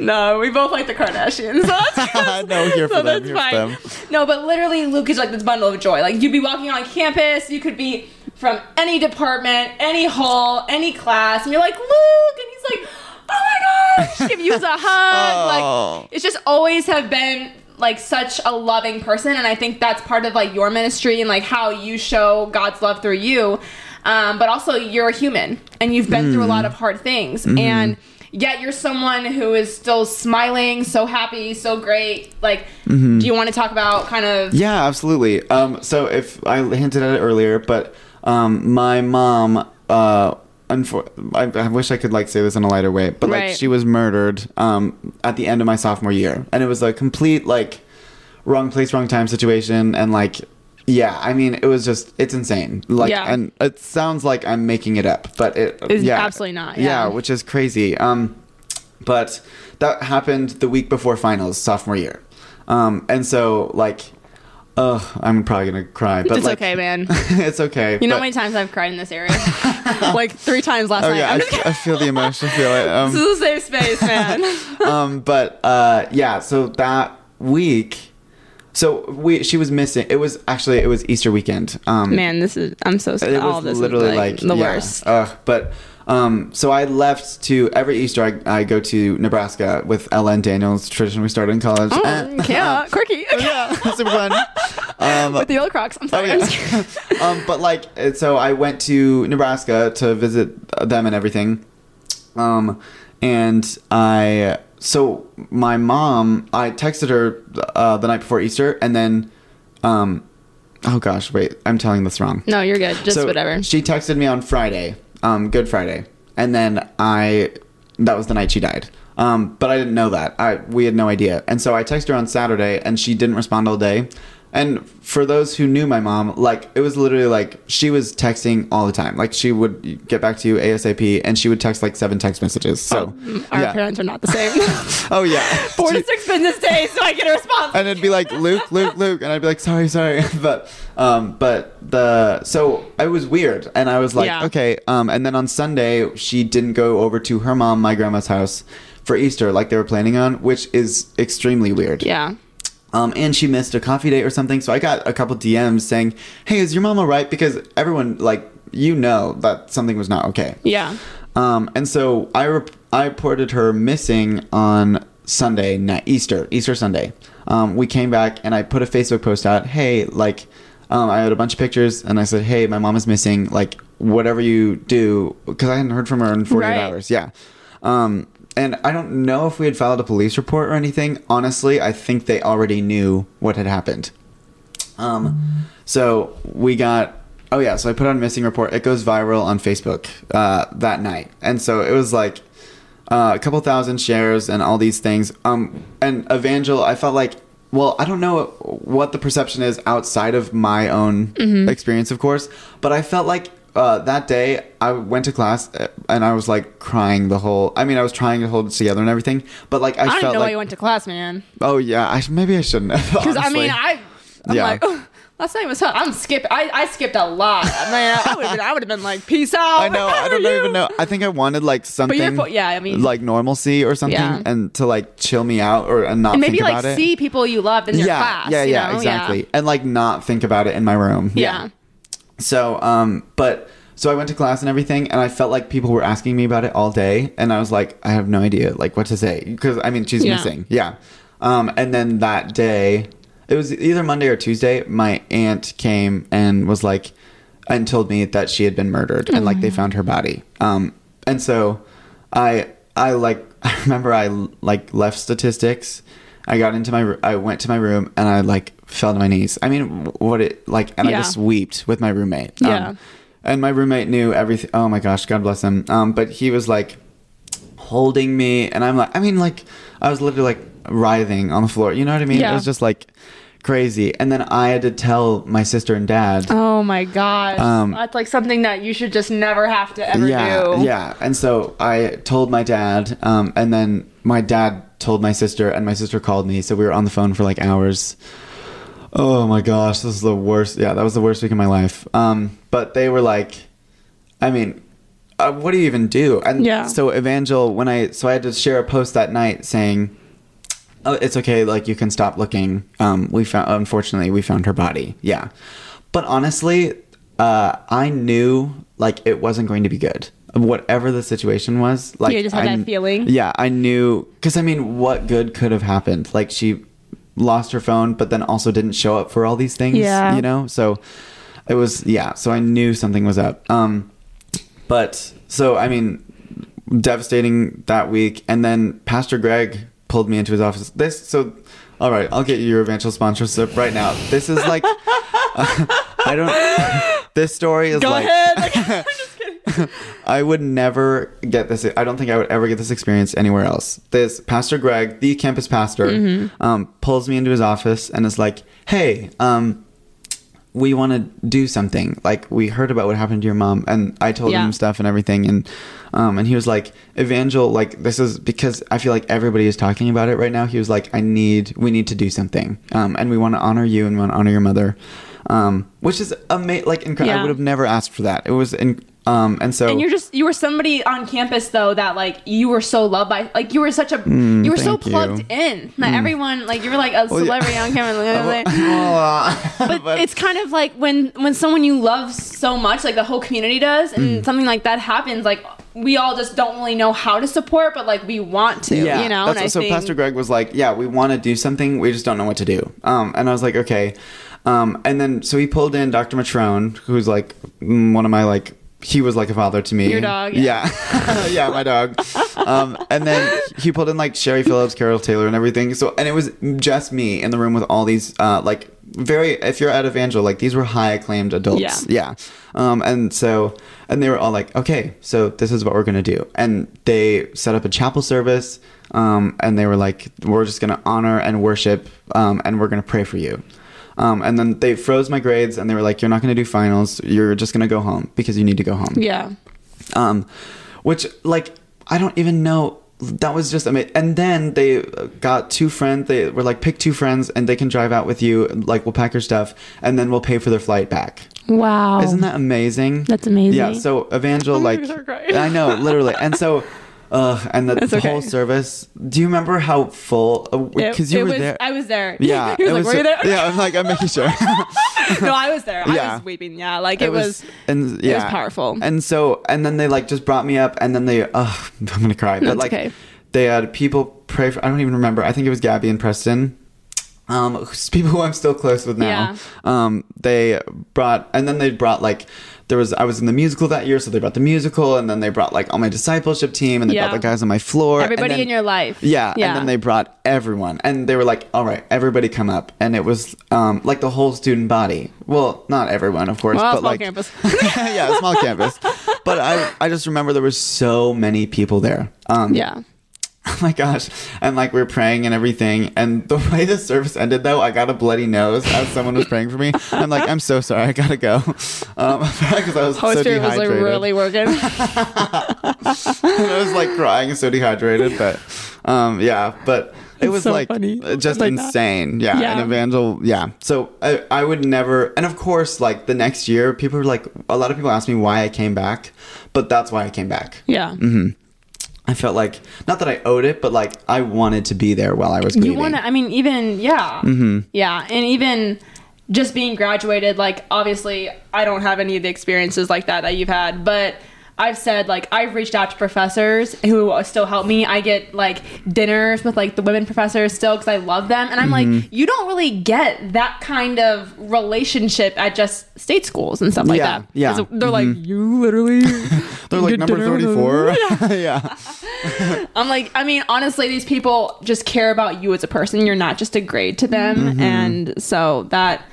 No, we both like the Kardashians. So that's no, here for so them. that's Here fine. for them. No, but literally, Luke is like this bundle of joy. Like you'd be walking on campus, you could be from any department, any hall, any class, and you're like Luke, and he's like, oh my gosh, give you a hug. Oh. Like it's just always have been like such a loving person, and I think that's part of like your ministry and like how you show God's love through you. Um, but also, you're a human, and you've been through a Mm. lot of hard things, Mm-hmm. and yet you're someone who is still smiling, so happy, so great. Like, Mm-hmm. do you want to talk about kind of? Yeah, absolutely. Um, so if I hinted at it earlier, but um, my mom, uh, unfor- I, I wish I could like say this in a lighter way, but like Right. she was murdered um, at the end of my sophomore year, and it was a complete like wrong place, wrong time situation, and like. Yeah, I mean, it was just, it's insane. Like, Yeah. and it sounds like I'm making it up, but It's yeah. absolutely not, yeah. which is crazy. Um, but that happened the week before finals, sophomore year. Um, and so, like, Ugh, I'm probably gonna cry, but It's like, okay, man. it's okay. You know but- how many times I've cried in this area? like three times last Oh night. yeah, I, just. I feel the emotion. I feel it. This Um, is a safe space, man. um, but uh, yeah, so that week, so we she was missing. It was actually it was Easter weekend. Um, man, this is. I'm so. it all was this literally is like, the yeah, worst. Ugh, but um, so I left to every Easter. I, I go to Nebraska with Ella and Daniel's tradition we started in college. Oh, Eh, yeah, quirky. yeah, super fun. Um, With the old Crocs. I'm Oh sorry. I'm um, but like, so I went to Nebraska to visit them and everything. Um, and I so my mom, I texted her uh, the night before Easter, and then, um, oh gosh, wait, I'm telling this wrong. No, you're good. Just So whatever. She texted me on Friday, um, Good Friday, and then I that was the night she died. Um, but I didn't know that. I we had no idea, and so I texted her on Saturday, and she didn't respond all day. And for those who knew my mom, like it was literally like she was texting all the time. Like she would get back to you ASAP, and she would text like seven text messages. So Our yeah. parents are not the same. Oh yeah, Four to six business days, so I get a response. and it'd be like Luke, Luke, Luke, and I'd be like, sorry, sorry, but um, but the so it was weird, and I was like, Yeah. okay, um, and then on Sunday she didn't go over to her mom, my grandma's house for Easter like they were planning on, which is extremely weird. yeah. Um, and she missed a coffee date or something, so I got a couple DMs saying, hey, is your mom alright? Because everyone like you know that something was not okay. Yeah. Um, and so I I reported her missing on Sunday night, Easter, Easter Sunday. Um, we came back and I put a Facebook post out. Hey, like, um, I had a bunch of pictures and I said, hey, my mom is missing. Like, whatever you do, because I hadn't heard from her in 48 Right. hours. Yeah. Um, and I don't know if we had filed a police report or anything. Honestly, I think they already knew what had happened. Um, so we got. Oh yeah, so I put out a missing report. It goes viral on Facebook uh, that night, and so it was like uh, a couple thousand shares and all these things. Um, and Evangel, I felt like, well, I don't know what the perception is outside of my own experience, of course, but I felt like uh, that day I went to class uh, and I was like crying the whole. I mean, I was trying to hold it together and everything, but like I, I felt know why like, you went to class, man. oh yeah, I maybe I shouldn't have. Because I mean, I. I'm Yeah. like, Last night was. I'm skip. I, I skipped a lot. Man, I would have been, I would have been like, peace out. I know. I don't are even know. I think I wanted like something. fo- yeah, I mean- like normalcy or something, Yeah. and to like chill me out or and not And maybe think like it. see people you loved in your yeah, class. yeah, you yeah, know? exactly, and like not think about it in my room. Yeah. So, um, but so I went to class and everything, and I felt like people were asking me about it all day, and I was like, I have no idea, like what to say, because I mean, she's Yeah. missing, yeah. Um, and then that day, it was either Monday or Tuesday. My aunt came and was like, and told me that she had been murdered, and like they Mm-hmm. found her body. Um, and so I, I like, I remember I like left statistics. I got into my, I went to my room and I like fell to my knees. I mean, what it like, and I just wept with my roommate. Yeah. Um, and my roommate knew everything. Oh my gosh, God bless him. Um, but he was like holding me, and I'm like, I mean, like, I was literally like writhing on the floor. You know what I mean? Yeah. It was just like crazy. And then I had to tell my sister and dad. Oh my gosh. Um, That's like something that you should just never have to ever yeah, do. yeah. And so I told my dad, um, and then my dad told my sister, and my sister called me. So we were on the phone for like hours. Oh my gosh, this is the worst. Yeah, that was the worst week of my life. Um, but they were like, I mean, uh, what do you even do? And Yeah. so Evangel, when I so I had to share a post that night saying, "Oh, it's okay. Like you can stop looking. Um, we found unfortunately we found her body. Yeah, but honestly, uh, I knew like it wasn't going to be good. Whatever the situation was, like You just had I- that feeling? Yeah, I knew because I mean, what good could have happened? Like she lost her phone, but then also didn't show up for all these things. Yeah. you know. So it was yeah. So I knew something was up. Um, but so I mean, devastating that week, and then Pastor Greg pulled me into his office. This so. All right, I'll get you your Evangel sponsorship right now. This is like, I don't. This story is Go like, ahead. Like, I'm just kidding. I would never get this. I don't think I would ever get this experience anywhere else. This Pastor Greg, the campus pastor, Mm-hmm. um, pulls me into his office and is like, "Hey, um, we want to do something. Like we heard about what happened to your mom, and I told Yeah. him stuff and everything, and um, and he was like, Evangel, like this is because I feel like everybody is talking about it right now. He was like, I need, we need to do something, um, and we want to honor you and we want to honor your mother, um, which is amazing. Like incredible. I would have never asked for that. It was in. Um, and so And you're just you were somebody on campus though that like you were so loved by like you were such a you were so Mm, thank you. plugged in that everyone like you were like a yeah. celebrity on campus. like, but, but, it's kind of like when when someone you love so much like the whole community does and Mm. something like that happens like we all just don't really know how to support but like we want to you know That's and so think Pastor Greg was like, "Yeah, we want to do something. We just don't know what to do." Um, and I was like, "Okay." Um, and then so he pulled in Dr. Matrone, who's like mm, one of my like he was like a father to me. Your dog, Yeah, yeah, my dog. Um, and then he pulled in like Sherry Phillips, Carol Taylor, and everything. So and it was just me in the room with all these uh, like very. If you're at Evangel, like these were high acclaimed adults. Yeah. Yeah. Um, and so, and they were all like, okay, so this is what we're going to do. And they set up a chapel service. Um, and they were like, we're just going to honor and worship. Um, and we're going to pray for you. Um, and then they froze my grades and they were like, you're not going to do finals. You're just going to go home because you need to go home. yeah Um, which like, I don't even know. That was just amazing. And then they got two friends. They were like, pick two friends and they can drive out with you. Like, we'll pack your stuff and then we'll pay for their flight back. wow Isn't that amazing? That's amazing. Yeah. So Evangel, like, start crying. I know, literally, and so, uh, and the, the okay. whole service. Do you remember how full? It- Because you it were was- there. I was there yeah. he was it like were you there Yeah. I'm like, I'm making sure. no I was there I Yeah. was weeping yeah like it, was, and yeah, powerful. And so, and then they like just brought me up, and then they, oh, I'm gonna cry. But it's like, okay. they had people pray for. I don't even remember. I think it was Gabby and Preston. Um, people who I'm still close with now. Yeah. Um, they brought, and then they brought like, there was I was in the musical that year, so they brought the musical, and then they brought like all my discipleship team, and they Yeah. brought the guys on my floor. and everybody then- in your life yeah, and then they brought everyone, and they were like, "All right, everybody come up," and it was um, like the whole student body. Well, not everyone, of course, Well, but small like campus. yeah, small campus. But I, I just remember there was so many people there. Um, yeah Oh my gosh. And like we are praying and everything. And the way the service ended though, I got a bloody nose as someone was praying for me. I'm like, I'm so sorry, I gotta go. Um because I was Holy so Spirit was like really working I was like crying and so dehydrated. But um yeah, but it was so like funny. uh, just Like insane. Yeah. Yeah. And Evangel, yeah. So I, I would never, and of course, like the next year, people were like, a lot of people asked me why I came back, but that's why I came back. Yeah. I felt like, not that I owed it, but like I wanted to be there while I was You want to, I mean, even, yeah. Mm-hmm. Yeah. And even just being graduated, like, obviously, I don't have any of the experiences like that that you've had, but I've said, like, I've reached out to professors who still help me. I get, like, dinners with, like, the women professors still because I love them. And I'm Mm-hmm. like, you don't really get that kind of relationship at just state schools and stuff like Yeah, that. yeah. Mm-hmm. They're like, you literally. They're like number with 34. yeah. I'm like, I mean, honestly, these people just care about you as a person. You're not just a grade to them, Mm-hmm. and so that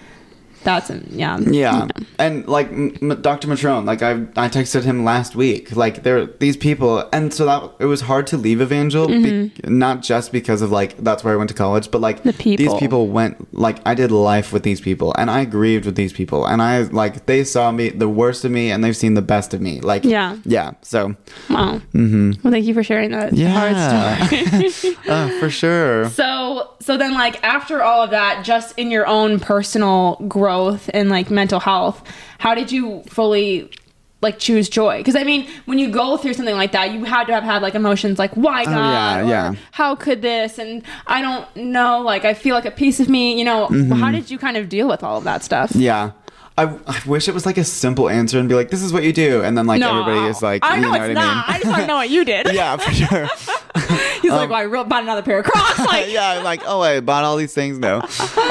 that's yeah, Yeah, and like M- Dr. Matrone, like I I texted him last week. Like there these people, and so that it was hard to leave Evangel, be, not just because of like that's where I went to college, but like Mm-hmm. The people. these people went like I did life with these people, and I grieved with these people, and I like they saw me the worst of me, and they've seen the best of me. Like Yeah. yeah. So Wow. Mm-hmm. Well, thank you for sharing that Yeah. hard story. uh, for sure. so, so then, like after all of that, just in your own personal growth and like mental health, how did you fully? Like choose joy because I mean when you go through something like that you had to have had like emotions like why God Oh, yeah, or yeah. how could this and I don't know like I feel like a piece of me you know how did you kind of deal with all of that stuff Mm-hmm. Yeah. I, I wish it was like a simple answer and be like, this is what you do. And then like everybody is like, I you know, know it's what not. I I, just want to know what you did. yeah, for sure. He's like, well, I bought another pair of Crocs. Like, yeah, I'm like, oh, I bought all these things. No,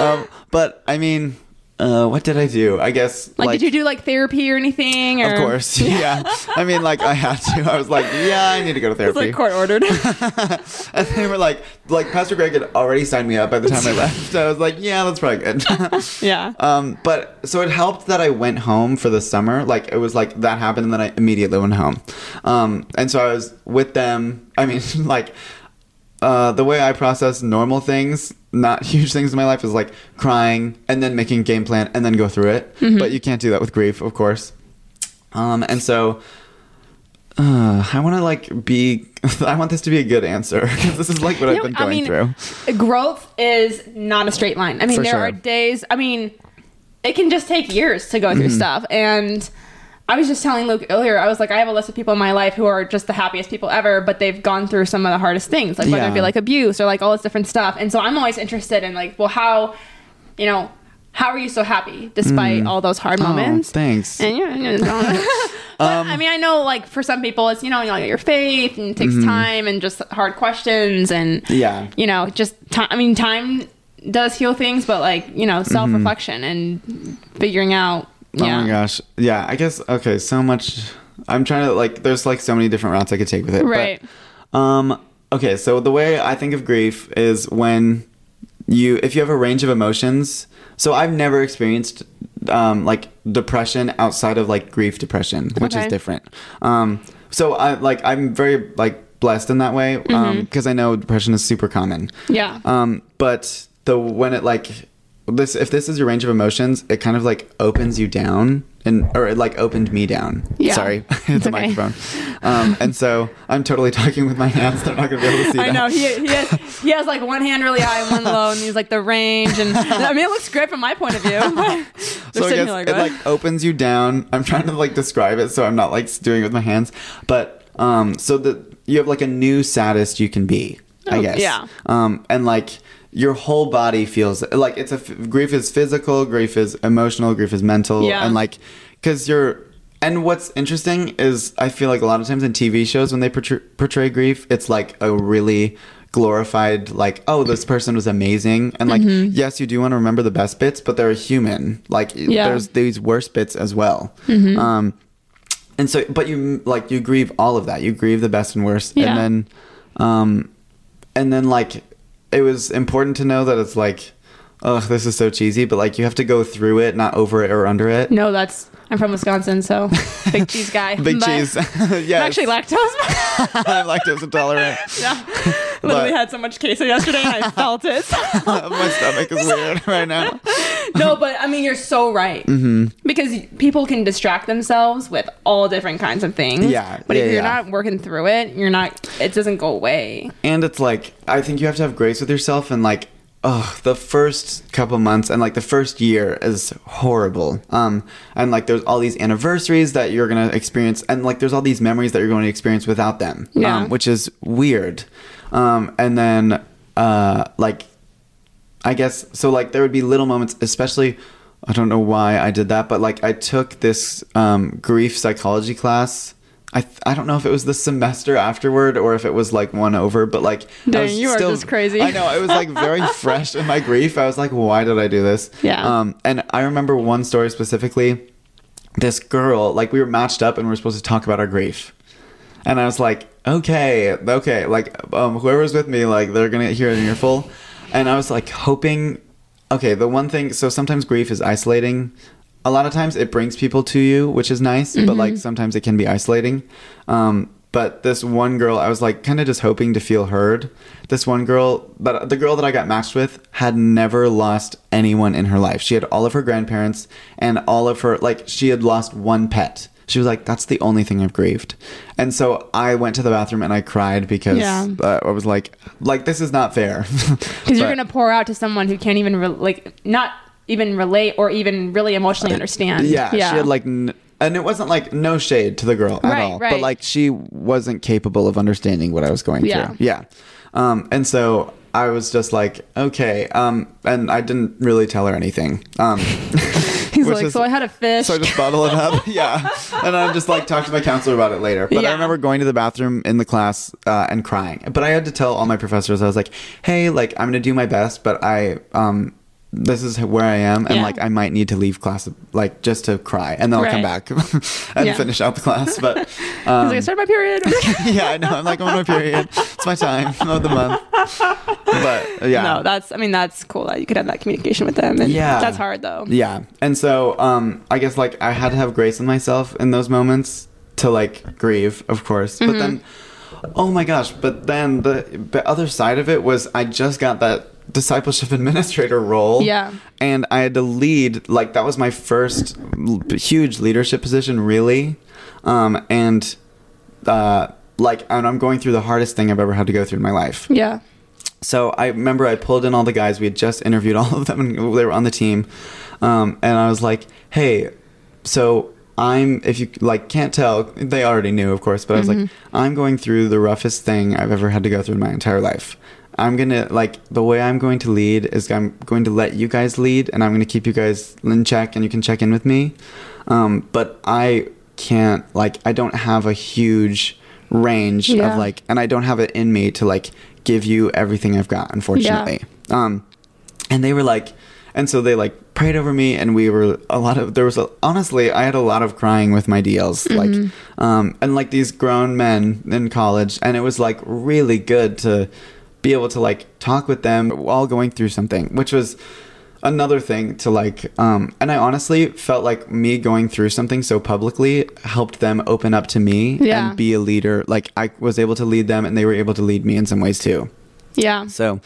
um, but I mean, uh, what did I do? I guess like, did you do like therapy or anything? Or? Of course, yeah. I mean, like I had to. I was like, yeah, I need to go to therapy. It's like court ordered. and they were like, like Pastor Greg had already signed me up by the time I left. So I was like, yeah, that's probably good. yeah. Um, but so it helped that I went home for the summer. Like it was like that happened, and then I immediately went home. Um, and so I was with them. I mean, like uh, the way I process normal things, not huge things in my life, is like crying and then making a game plan and then go through it. But you can't do that with grief, of course. Um, and so. Uh, I want to like be. I want this to be a good answer because this is like what I've know, been I going mean, through. Growth is not a straight line. I mean, For there sure. are days. I mean, it can just take years to go Mm-hmm. through stuff. And I was just telling Luke earlier. I was like, I have a list of people in my life who are just the happiest people ever, but they've gone through some of the hardest things, like whether it be like abuse or like all this different stuff. And so I'm always interested in like, well, how, you know. How are you so happy despite all those hard moments? Oh, thanks. And yeah, you know, but Um, I mean, I know like for some people, it's you know, you know your faith and it takes time and just hard questions and Mm-hmm. Yeah. you know, just time. I mean, time does heal things, but like you know, self reflection and figuring out. Oh Yeah. my gosh. Yeah, I guess okay, so much I'm trying to like there's like so many different routes I could take with it. but, Right. um okay, so the way I think of grief is when you if you have a range of emotions. So I've never experienced um like depression outside of like grief depression, which Okay. is different. Um so I like I'm very like blessed in that way um Mm-hmm. because I know depression is super common. Yeah. Um, but the when it like this, if this is your range of emotions, it kind of like opens you down, and or it like opened me down. Yeah. Sorry, It's a okay. microphone. Um, and so I'm totally talking with my hands. They're not gonna be able to see I that. know he he has, he has like one hand really high and one low, and he's like the range, and I mean it looks great from my point of view. So I guess like, it like opens you down. I'm trying to like describe it, so I'm not like doing it with my hands. But um, so that you have like a new saddest you can be. I Oh, guess. yeah. Um, and like your whole body feels like it's a grief is physical, grief is emotional, grief is mental, Yeah. and like because you're. And what's interesting is I feel like a lot of times in TV shows when they portray, portray grief, it's like a really glorified like oh this person was amazing and like Mm-hmm. yes you do want to remember the best bits but they're human like Yeah. Mm-hmm. there's these worst bits as well Hmm. um and so but you like you grieve all of that you grieve the best and worst Yeah. and then um and then like it was important to know that it's like oh this is so cheesy but like you have to go through it not over it or under it no, that's I'm from Wisconsin, so big cheese guy. big But cheese I'm yeah actually lactose. i'm lactose intolerant yeah. Literally But- had so much queso yesterday, and I felt it. my stomach is weird right now no, but I mean, you're so right. Mm-hmm. Because people can distract themselves with all different kinds of things. Yeah, But yeah, if you're yeah. not working through it, you're not. It doesn't go away. and it's like I think you have to have grace with yourself and like oh the first couple months and like the first year is horrible um and like there's all these anniversaries that you're gonna experience and like there's all these memories that you're going to experience without them Yeah. um, which is weird um and then uh like I guess so like there would be little moments especially I don't know why I did that but like I took this um grief psychology class I, th- I don't know if it was the semester afterward or if it was like one over, but like I Dang, was you are just crazy. I know it was like very fresh in my grief. I was like, why did I do this? Yeah. Um, and I remember one story specifically. This girl, like we were matched up and we were supposed to talk about our grief, and I was like, okay, okay, like um, whoever's with me, like they're gonna hear an earful, and I was like hoping, okay, the one thing. So sometimes grief is isolating. A lot of times it brings people to you, which is nice, but like sometimes it can be isolating. Um, but this one girl, I was like kind of just hoping to feel heard. This one girl, but the girl that I got matched with, had never lost anyone in her life. She had all of her grandparents and all of her like she had lost one pet. She was like, "That's the only thing I've grieved," and so I went to the bathroom and I cried because Yeah. uh, I was like, "Like this is not fair." Because you're gonna pour out to someone who can't even re- like not even relate or even really emotionally understand. Yeah, she had like, n- and it wasn't like no shade to the girl at Right, all, right. but like she wasn't capable of understanding what I was going Yeah. through. Yeah, um, and so I was just like, okay, um, and I didn't really tell her anything. Um, He's which like, is- so I had a fish. so I just bottle it up. yeah. And I'm just like talk to my counselor about it later. But Yeah. I remember going to the bathroom in the class uh, and crying. But I had to tell all my professors, I was like, hey, like I'm gonna do my best, but I um this is where I am and Yeah. like I might need to leave class like just to cry and then I'll come back and Yeah. finish out the class. But He's um, like, I started my period. yeah, I know. I'm like on my period. It's my time of the month. But uh, yeah. No, that's. I mean, that's cool that you could have that communication with them. And Yeah. that's hard though. Yeah. And so um I guess like I had to have grace in myself in those moments to like grieve, of course. But then oh my gosh, but then the, the other side of it was I just got that discipleship administrator role. Yeah. And I had to lead like that was my first huge leadership position really. Um and uh like and I'm going through the hardest thing I've ever had to go through in my life. Yeah. So I remember I pulled in all the guys. We had just interviewed all of them, and they were on the team. Um, and I was like, "Hey, so I'm if you like can't tell, they already knew, of course. But I was like, I'm going through the roughest thing I've ever had to go through in my entire life. I'm gonna like the way I'm going to lead is I'm going to let you guys lead, and I'm going to keep you guys in check, and you can check in with me. Um, but I can't like I don't have a huge range Yeah. of like and I don't have it in me to like give you everything I've got, unfortunately. Um, and they were like, and so they like prayed over me, and we were a lot of there was a, honestly I had a lot of crying with my DLs, like, um, and like these grown men in college, and it was like really good to be able to like talk with them while going through something, which was another thing to like um and i honestly felt like me going through something so publicly helped them open up to me Yeah. and be a leader like i was able to lead them and they were able to lead me in some ways too Yeah. so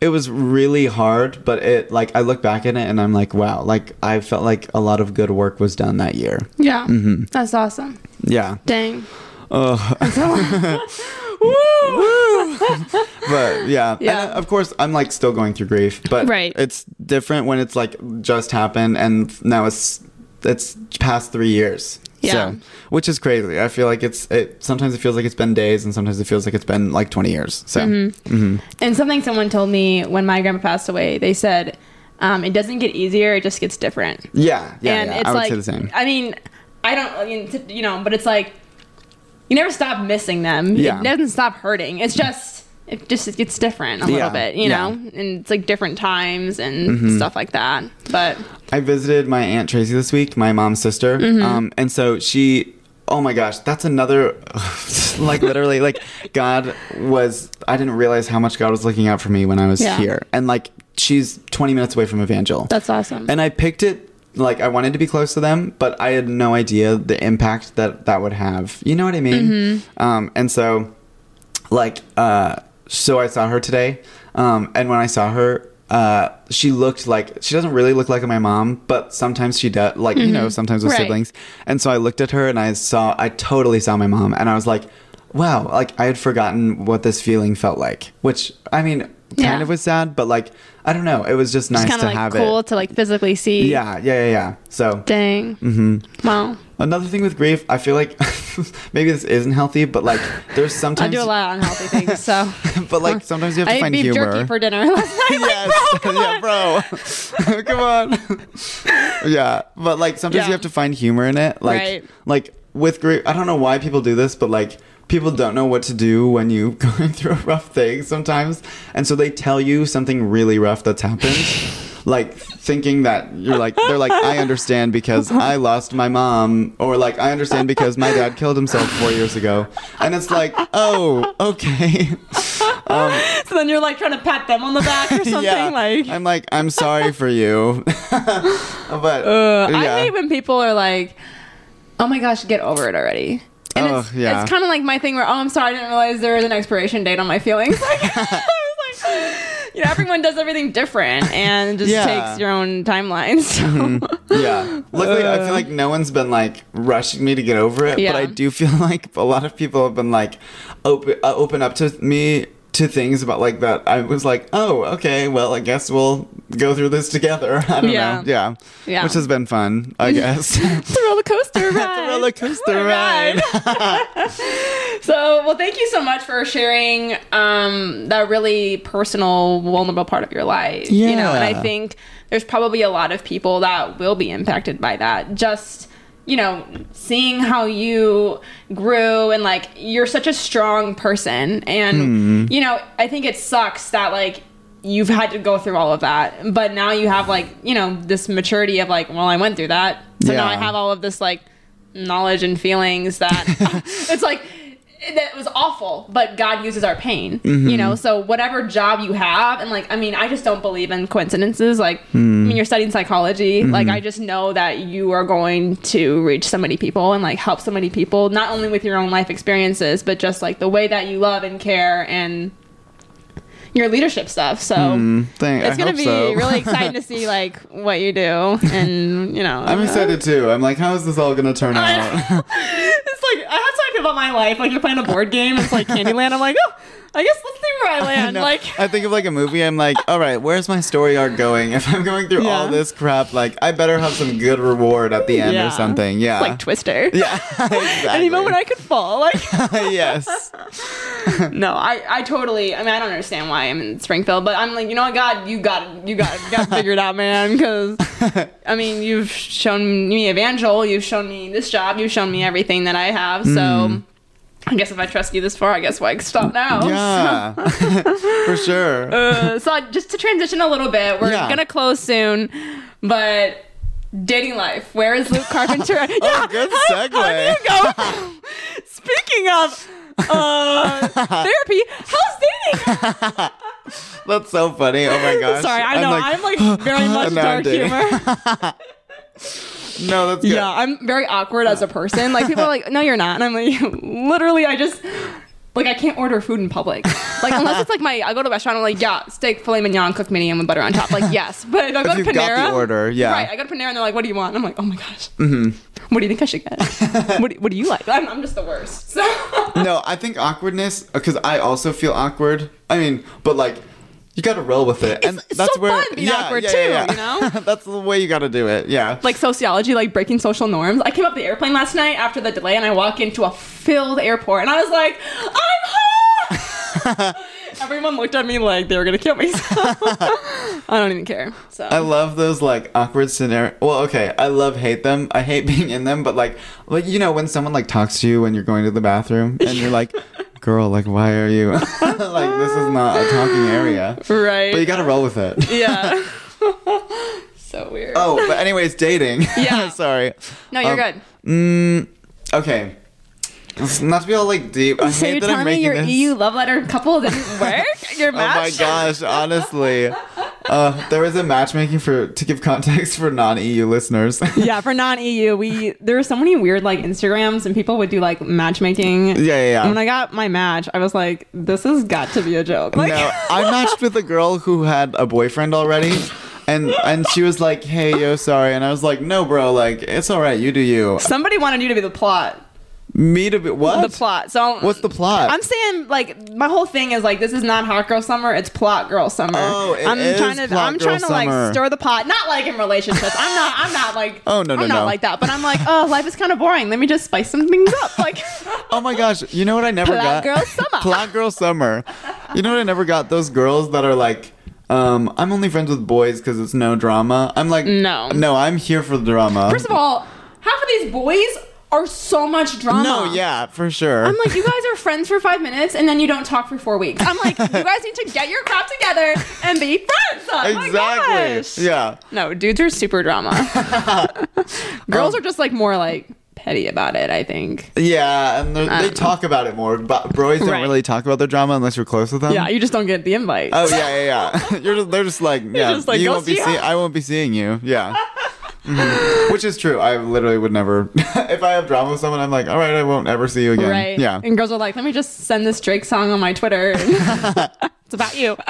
it was really hard but it like i look back at it and i'm like wow like i felt like a lot of good work was done that year Yeah. Mm-hmm. That's awesome. yeah Dang. Ugh. Woo! but yeah, Yeah. And, uh, of course, I'm like still going through grief, but Right. it's different when it's like just happened and now it's it's past three years. Yeah. So, which is crazy. I feel like it's it. Sometimes it feels like it's been days, and sometimes it feels like it's been like 20 years. So, Mm-hmm. mhm. And something someone told me when my grandpa passed away, they said, um, it doesn't get easier, it just gets different. yeah, yeah, and yeah. it's I would like, say the same. I mean, I don't, I mean, t- you know, but it's like, you never stop missing them. Yeah. It doesn't stop hurting. It's just, it just it gets different a Yeah, little bit, you yeah. Mm-hmm. know? And it's like different times and stuff like that. But I visited my aunt Tracy this week, my mom's sister, Mm-hmm. um, and so she. Oh my gosh, that's another, like literally, like God was. I didn't realize how much God was looking out for me when I was Yeah. here, and like she's 20 minutes away from Evangel. that's awesome. and I picked it like I wanted to be close to them, but I had no idea the impact that that would have. You know what I mean? Mm-hmm. Um, and so, like, uh, so I saw her today, um, and when I saw her, uh, she looked like she doesn't really look like my mom, but sometimes she does. Like you know, sometimes with Mm-hmm. Right. siblings. And so I looked at her and I saw, I totally saw my mom, and I was like, wow, like I had forgotten what this feeling felt like. Which I mean, kind Yeah. of was sad, but like I don't know, it was just nice It's kind to of like have cool it. to like physically see. Yeah, yeah, yeah, yeah. So Dang. Mm-hmm. Wow. another thing with grief, I feel like maybe this isn't healthy, but like there's sometimes I do a lot of unhealthy things, so. but like sometimes you have I to ate find beef humor. jerky for dinner last night. yes. Like, bro, come yeah, bro. come on. yeah, but like sometimes Yeah. you have to find humor in it. Like, Right. like with grief, I don't know why people do this, but like people don't know what to do when you're going through a rough thing sometimes, and so they tell you something really rough that's happened. Like thinking that you're like they're like I understand because I lost my mom or like I understand because my dad killed himself four years ago and it's like oh okay So then you're like trying to pat them on the back or something. yeah, Like, I'm like, I'm sorry for you. but uh, yeah. I hate when people are like, "Oh my gosh, get over it already." And Oh, it's, yeah. it's kind of like my thing where, "Oh, I'm sorry, I didn't realize there was an expiration date on my feelings." Like, I was like, you know, everyone does everything different, and just Yeah. takes your own timeline. So. yeah. Luckily, I feel like no one's been like rushing me to get over it, Yeah. but I do feel like a lot of people have been like open uh, open up to me to things about like that. I was like, oh, okay, well, I guess we'll go through this together. I don't Yeah. know. Yeah. Yeah. Which has been fun, I guess. It's a roller coaster ride. It's a roller coaster ride. So, well, thank you so much for sharing um, that really personal, vulnerable part of your life. Yeah. You know, and I think there's probably a lot of people that will be impacted by that. Just you know, seeing how you grew and like you're such a strong person, and hmm. you know, I think it sucks that like you've had to go through all of that, but now you have like you know this maturity of like, well, I went through that, so now I have all of this like knowledge and feelings that it's like that was awful but god uses our pain you mm-hmm. know? So whatever job you have and like i mean i just don't believe in coincidences like i mean hmm. you're studying psychology mm-hmm. like i just know that you are going to reach so many people and like help so many people not only with your own life experiences but just like the way that you love and care and your leadership stuff so mm, Thank, it's I gonna be so. really exciting to see like what you do and you know I'm excited too. I'm like, how is this all gonna turn out? it's like I have to think about my life. Like you're playing a board game, it's like Candyland. I'm like, oh, I guess let's see where I land. No, Like, I think of like a movie. I'm like, all right, where's my story arc going? If I'm going through all this crap, like I better have some good reward at the end Yeah. or something. Yeah, like Twister. yeah, exactly. Any moment I could fall. Like, yes, no, I, I totally. I mean, I don't understand why I'm in Springfield, but I'm like, you know what, God, you got you got, got figured out, man. Because I mean, you've shown me Evangel, you've shown me this job, you've shown me everything that I have. So. Mm. I guess if I trust you this far, I guess why stop now. yeah, for sure. Uh, so just to transition a little bit, we're Yeah. gonna close soon, but dating life. Where is Luke Carpenter? yeah, Oh, good segue. How do you go? Speaking of uh, therapy, how's dating? That's so funny. Oh my gosh. Sorry, I know I'm like, very much now I'm dark humor. No, that's good. Yeah, I'm very awkward as a person. Like people are like, "No, you're not," and I'm like, literally, I just. Like I can't order food in public, like unless it's like my I go to a restaurant. I'm like, yeah, steak, filet mignon, cooked medium with butter on top. Like yes, but if I go If to Panera, got the order, yeah. right. I go to Panera and they're like, "What do you want?" And I'm like, "Oh my gosh, mm-hmm. what do you think I should get? what, do, what do you like?" I'm, I'm just the worst. So No, I think awkwardness because I also feel awkward. I mean, but like you got to roll with it, and it's that's so where fun being awkward too, you know? that's the way you got to do it. Yeah. like sociology, like breaking social norms. I came up the airplane last night after the delay, and I walk into a filled airport, and I was like, "I'm home." Everyone looked at me like they were gonna kill me. So I don't even care. So I love those like awkward scenario. Well, okay, I love hate them. I hate being in them, but like, like you know, when someone like talks to you when you're going to the bathroom and you're like, "Girl, like, why are you?" like, this is not a talking area. right. But you got to roll with it. yeah. so weird. Oh, but anyways, dating. Yeah. Sorry. no, you're um, good. Mm, okay. Not to be all like deep. I So hate you're that I'm telling me making your this. EU love letter couple didn't work? Your Oh my gosh, honestly. Uh, there was a matchmaking for to give context for non-EU listeners. yeah, for non-EU, we there were so many weird like Instagrams and people would do like matchmaking. Yeah, yeah, yeah. And when I got my match, I was like, this has got to be a joke. Like, no, I matched with a girl who had a boyfriend already. And and she was like, "Hey, yo, sorry," and I was like, "No, bro, like it's all right. You do you." somebody wanted you to be the plot. Me to be what? The plot. So What's the plot? I'm saying like my whole thing is like this is not hot girl summer, it's plot girl summer. Oh, it I'm is trying to plot I'm girl trying to like summer. stir the pot. Not like in relationships. I'm not I'm not like Oh, no, no, I'm not like that. But I'm like, oh life is kind of boring. Let me just spice some things up. Like Oh my gosh! You know what I never Plot got? Plot girl summer. Plot girl summer. You know what I never got? Those girls that are like, um, I'm only friends with boys because it's no drama. I'm like, No. no, I'm here for the drama. First of all, half of these boys are so much drama. no, yeah, for sure. I'm like, you guys are friends for five minutes and then you don't talk for four weeks. I'm like, you guys need to get your crap together and be friends. Oh my exactly. gosh. Yeah. No, dudes are super drama. Girls Um, are just like more like petty about it, I think. Yeah, and they're- talk about it more. But boys don't Right. really talk about their drama unless you're close with them. Yeah, you just don't get the invite. Oh yeah, yeah, yeah. You're just, they're just like, yeah, just like, you won't be see see- I won't be seeing you. Yeah. Mhm. Which is true. I literally would never. if I have drama with someone, I'm like, all right, I won't ever see you again. right. Yeah. And girls are like, let me just send this Drake song on my Twitter. it's about you.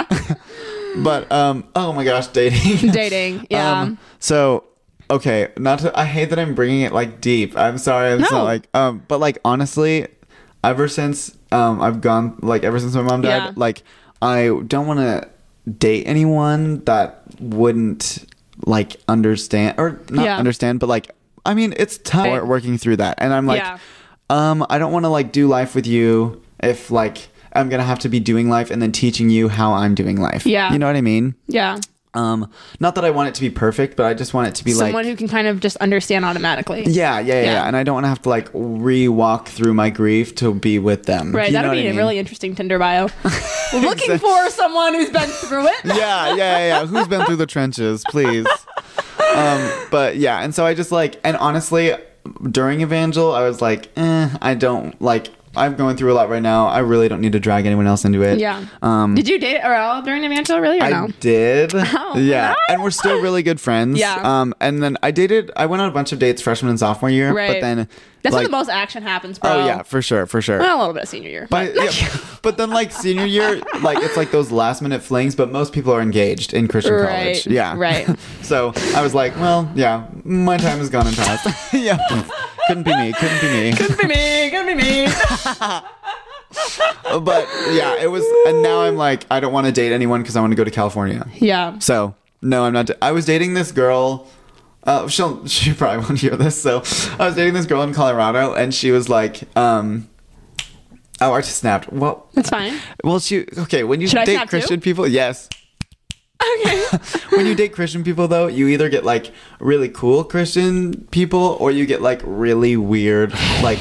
But um, oh my gosh, dating. Dating. Yeah. Um, so okay, not to. I hate that I'm bringing it like deep. I'm sorry. It's No. not like um, but like honestly, ever since um I've gone like ever since my mom died, Yeah. like I don't want to date anyone that wouldn't like understand or not Yeah. understand, but like I mean it's tough Right. working through that, and I'm like, Yeah. um, I don't want to like do life with you if like. I'm gonna have to be doing life and then teaching you how I'm doing life. Yeah. you know what I mean. yeah. Um, not that I want it to be perfect, but I just want it to be Someone like someone who can kind of just understand automatically. yeah, yeah, yeah, Yeah. And I don't want to have to like re-walk through my grief to be with them. Right, You that'd be I a mean? really interesting Tinder bio. Looking for someone who's been through it. yeah, yeah, yeah, yeah. Who's been through the trenches, please? Um, but yeah, and so I just like, and honestly, during Evangel, I was like, eh, I don't like. I'm going through a lot right now. I really don't need to drag anyone else into it. Yeah. Um, Did you date Arel during Evangel really or I no? did. Oh, yeah. no. And we're still really good friends. Yeah. Um, and then I dated, I went on a bunch of dates freshman and sophomore year. Right. But then. That's like, when the most action happens, bro. Oh, yeah, for sure, for sure. Well, a little bit of senior year. But, yeah, but then, like senior year, like it's like those last minute flings. But most people are engaged in Christian Right, college. Yeah, right. So I was like, well, yeah, my time has gone and passed. yeah, couldn't be me. Couldn't be me. Couldn't be me. Couldn't be me. But yeah, it was. And now I'm like, I don't want to date anyone because I want to go to California. yeah. So no, I'm not. I was dating this girl. Uh, she'll she probably won't hear this. So I was dating this girl in Colorado, and she was like, um, oh, I just snapped. Well, That's fine. well, she okay. When you Should date snap too? Christian people, yes. Okay. when you date Christian people, though, you either get like really cool Christian people, or you get like really weird, like.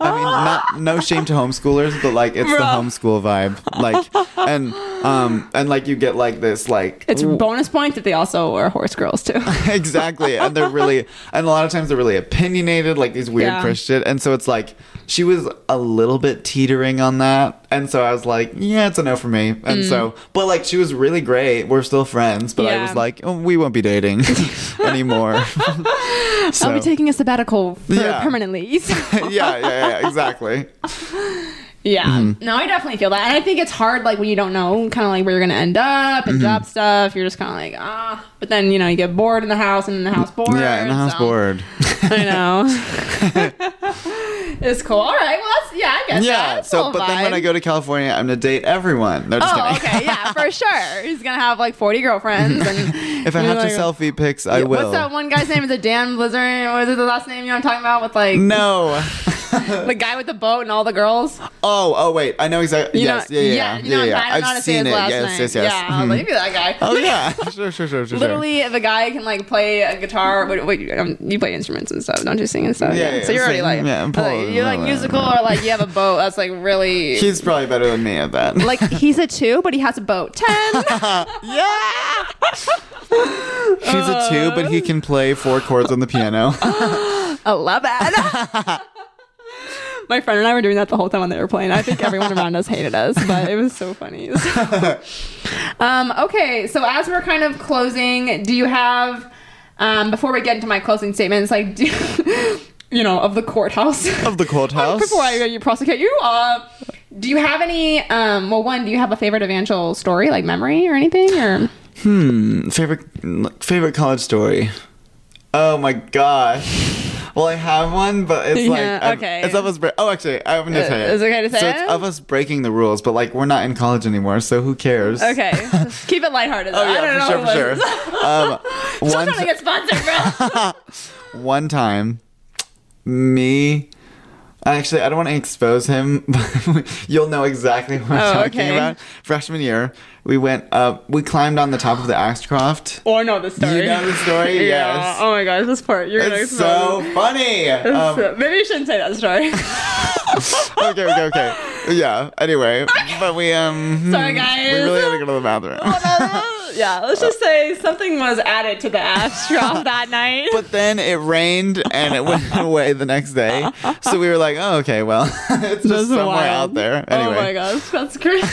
I mean, not no shame to homeschoolers, but like it's the homeschool vibe, like, and um, and like you get like this, like It's bonus point that they also are horse girls too. exactly and they're really and a lot of times they're really opinionated like these weird Yeah. christian and so it's like she was a little bit teetering on that and so i was like yeah it's a no for me and so but like she was really great we're still friends but i Mm. Was like oh, we won't be dating anymore so, I'll be taking a sabbatical for Yeah. permanently. yeah, yeah yeah exactly Yeah. Mm-hmm. No, I definitely feel that. And I think it's hard, like, when you don't know kind of like where you're going to end up Mm-hmm. and job stuff. You're just kind of like, ah. But then, you know, you get bored in the house and in the house bored. yeah in the house so- board I know. it's cool. All right. Well, that's, yeah, I guess. yeah so but then when i go to california i'm gonna date everyone no just Oh, kidding okay. Yeah, for sure. He's going to have like 40 girlfriends. And if i have like, to selfie pics i will What's that one guy's name? Is it Dan Blizzard? What is it the last name you know I'm talking about? With like no the guy with the boat and all the girls? Oh, oh wait, I know exactly. You yes, know, yeah, yeah, yeah, you know, yeah. I don't know how to I've seen it. last Yes, yes, yes. Yeah, I was Mhm. like, maybe that guy. Oh yeah, sure, sure, sure, sure. Literally, if a guy can like play a guitar, wait, wait um, you play instruments and stuff, don't you sing and stuff? Yeah, yeah, so you're already like, yeah, I'm like, you're like musical or like you have a boat. That's like really He's probably better than me at that. like he's a two, but he has a boat. Ten. yeah. He's a two, but he can play four chords on the piano. I love it. My friend and I were doing that the whole time on the airplane. I think everyone around us hated us, but it was so funny. um, okay, so as we're kind of closing, do you have um, before we get into my closing statements, like do you know of the courthouse Of the courthouse? before I you prosecute you? Uh, do you have any? Um, well, one, do you have a favorite Evangel story, like memory or anything, or? Hmm, favorite favorite college story. Oh my gosh. Well, I have one, but it's like Yeah, I'm- okay. it's of us. Bre- oh, actually, I'm gonna Uh, tell you. is it okay to say So it? it's of us breaking the rules, but like we're not in college anymore, so who cares? Okay, keep it lighthearted. Oh I don't yeah, know sure, for sure. Um, Still one, trying to get sponsored, bro. one time, me. Actually, I don't want to expose him, but you'll know exactly what I'm Oh, talking okay. about. Freshman year, we went up. We climbed on the top of the Ashcroft. I know the story. You know the story? Yeah. Yes. Oh my gosh, this part you're gonna It's expose. so funny. Um, So- Maybe you shouldn't say that story. okay, okay, okay. Yeah. Anyway, but we um. Sorry, hmm, guys. We really had to go to the bathroom. Yeah, let's just say something was added to the Ashcroft that night. But then it rained and it went away the next day. So we were like, oh, okay, well, it's just That's somewhere wild. out there. Anyway. Oh my gosh, that's crazy.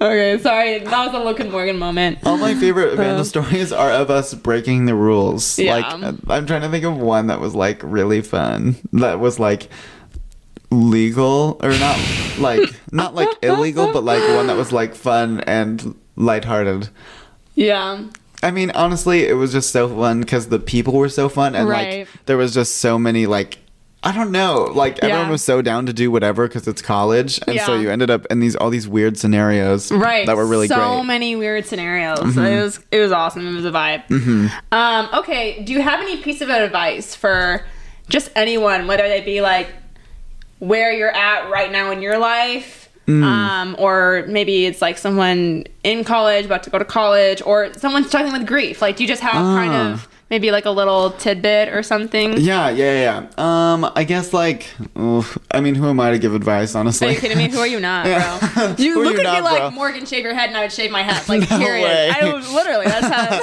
okay, sorry, that was a Luke and Morgan moment. All my favorite Evangel stories are of us breaking the rules. Yeah. Like, uh, I'm trying to think of one that was like really fun. That was like legal or not like not like illegal, but like one that was like fun and lighthearted. Yeah, I mean, honestly, it was just so fun because the people were so fun, and Right. like there was just so many like I don't know, like everyone was so down to do whatever because it's college, and so you ended up in these all these weird scenarios, right. That were really so great. Mm-hmm. many weird scenarios. It was it was awesome. It was a vibe. Um, okay, do you have any piece of advice for just anyone, whether they be like where you're at right now in your life? Mm. Um, or maybe it's like someone in college about to go to college, or someone struggling with grief. Like, do you just have kind Ah. of maybe like a little tidbit or something? Yeah, yeah, yeah. Um, I guess like, oof, I mean, who am I to give advice? Honestly, Are you kidding me? Who are you not, bro? You look at me like bro? Morgan, shave your head, and I would shave my head. Like, No period. way. I literally, that's how.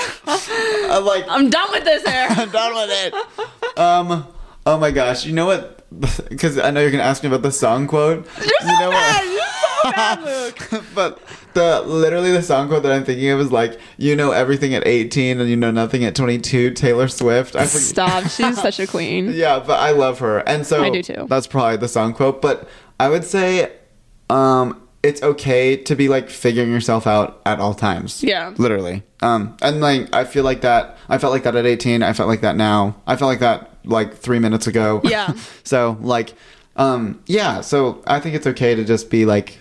I'm like, I'm done with this hair. I'm done with it. Um, oh my gosh, you know what? Because I know you're gonna ask me about the song quote. You're so you know bad. You're so bad, Luke. but the literally the song quote that I'm thinking of is like, you know everything at 18 and you know nothing at 22. Taylor Swift. I. Stop. She's such a queen. Yeah, but I love her, and so I do too. That's probably the song quote. But I would say, um, it's okay to be like figuring yourself out at all times. Yeah. literally. Um, and like I feel like that. I felt like that at 18. I felt like that now. I felt like that like three minutes ago. Yeah. so like, um, yeah. So I think it's okay to just be like,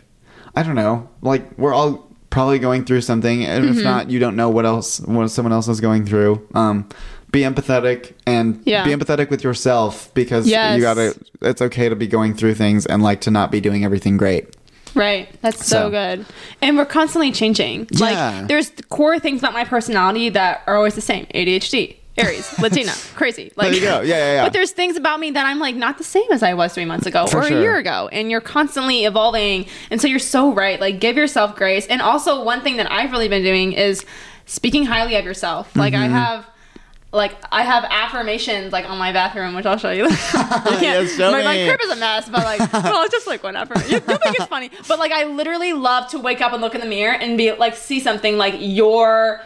I don't know, like we're all probably going through something, and Mm-hmm. if not, you don't know what else what someone else is going through. Um, be empathetic and Yeah. be empathetic with yourself because Yes. you gotta. It's okay to be going through things and like to not be doing everything great. Right. That's so, So. good. And we're constantly changing. Yeah. Like there's core things about my personality that are always the same. ADHD, Aries, Latina, crazy. Like There you go. Yeah, yeah, yeah. But there's things about me that I'm like not the same as I was three months ago For or sure. a year ago. And you're constantly evolving. And so you're so right. Like give yourself grace. And also one thing that I've really been doing is speaking highly of yourself. Like Mm-hmm. I have like I have affirmations like on my bathroom, which I'll show you. you can't, Yes, show my, my crib is a mess, but like, well, it's just like one affirmation. You, think it's funny, but like, I literally love to wake up and look in the mirror and be like, see something like you're.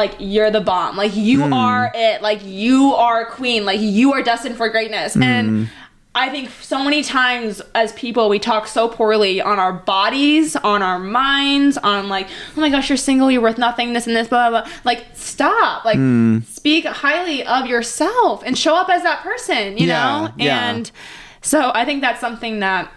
Like you're the bomb. Like you Hmm. are it. Like you are queen. Like you are destined for greatness. Hmm. And I think so many times as people we talk so poorly on our bodies, on our minds, on like, oh my gosh, you're single, you're worth nothing, this and this, blah blah. blah. Like stop. Like Hmm. speak highly of yourself and show up as that person. You Yeah, know. yeah. And so I think that's something that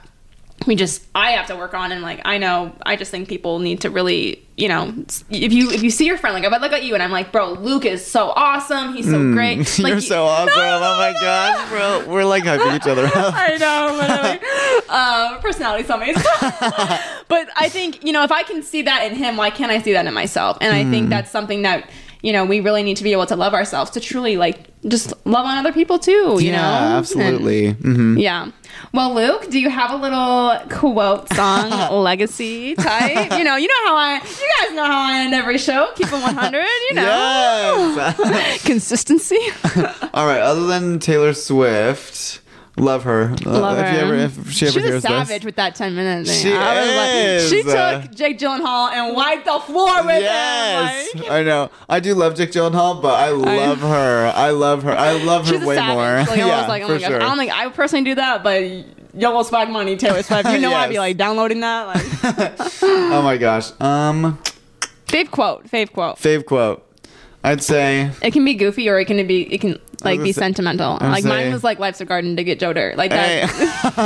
we just I have to work on and like I know I just think people need to really you know if you if you see your friend like if I look at you and I'm like bro Luke is so awesome he's so great like Hmm. You're so awesome. oh my gosh, bro. We're like hugging each other. I know, literally. uh, personality summaries. but I think, you know, if I can see that in him, why can't I see that in myself? And I Hmm. think that's something that, you know, we really need to be able to love ourselves to truly, like, just love on other people too, you yeah, know? absolutely. And- hmm yeah. Well, Luke, do you have a little quote song legacy type? You know, you know how I, you guys know how I end every show. Keep it 100, you know. Yes. Consistency. All right. Other than Taylor Swift, Love her. Uh, Love if her. You ever, if she a hears savage this. with that 10 minute thing. She I was is. like, she took Jake Gyllenhaal and wiped the floor with Yes, him. Like, I know. I do love Jake Gyllenhaal, but I love her. I love her. I love her she's way savage. more. Like, I yeah, was like, oh for sure. I don't think I would personally do that, but YOLO swag money, Taylor Swift. You know I'd be like downloading that. Like, oh my gosh. Um, fave quote, fave quote. fave quote. I'd say It can be goofy or it can be it can like be say- sentimental. Like gonna mine was like "Life's a Garden" to get Joe Dirt. Like that.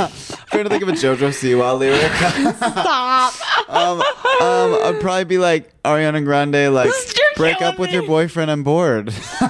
I'm trying to think of a JoJo Siwa lyric. Stop. um, um, I'd probably be like Ariana Grande, like You're break up with me. your boyfriend. I'm bored.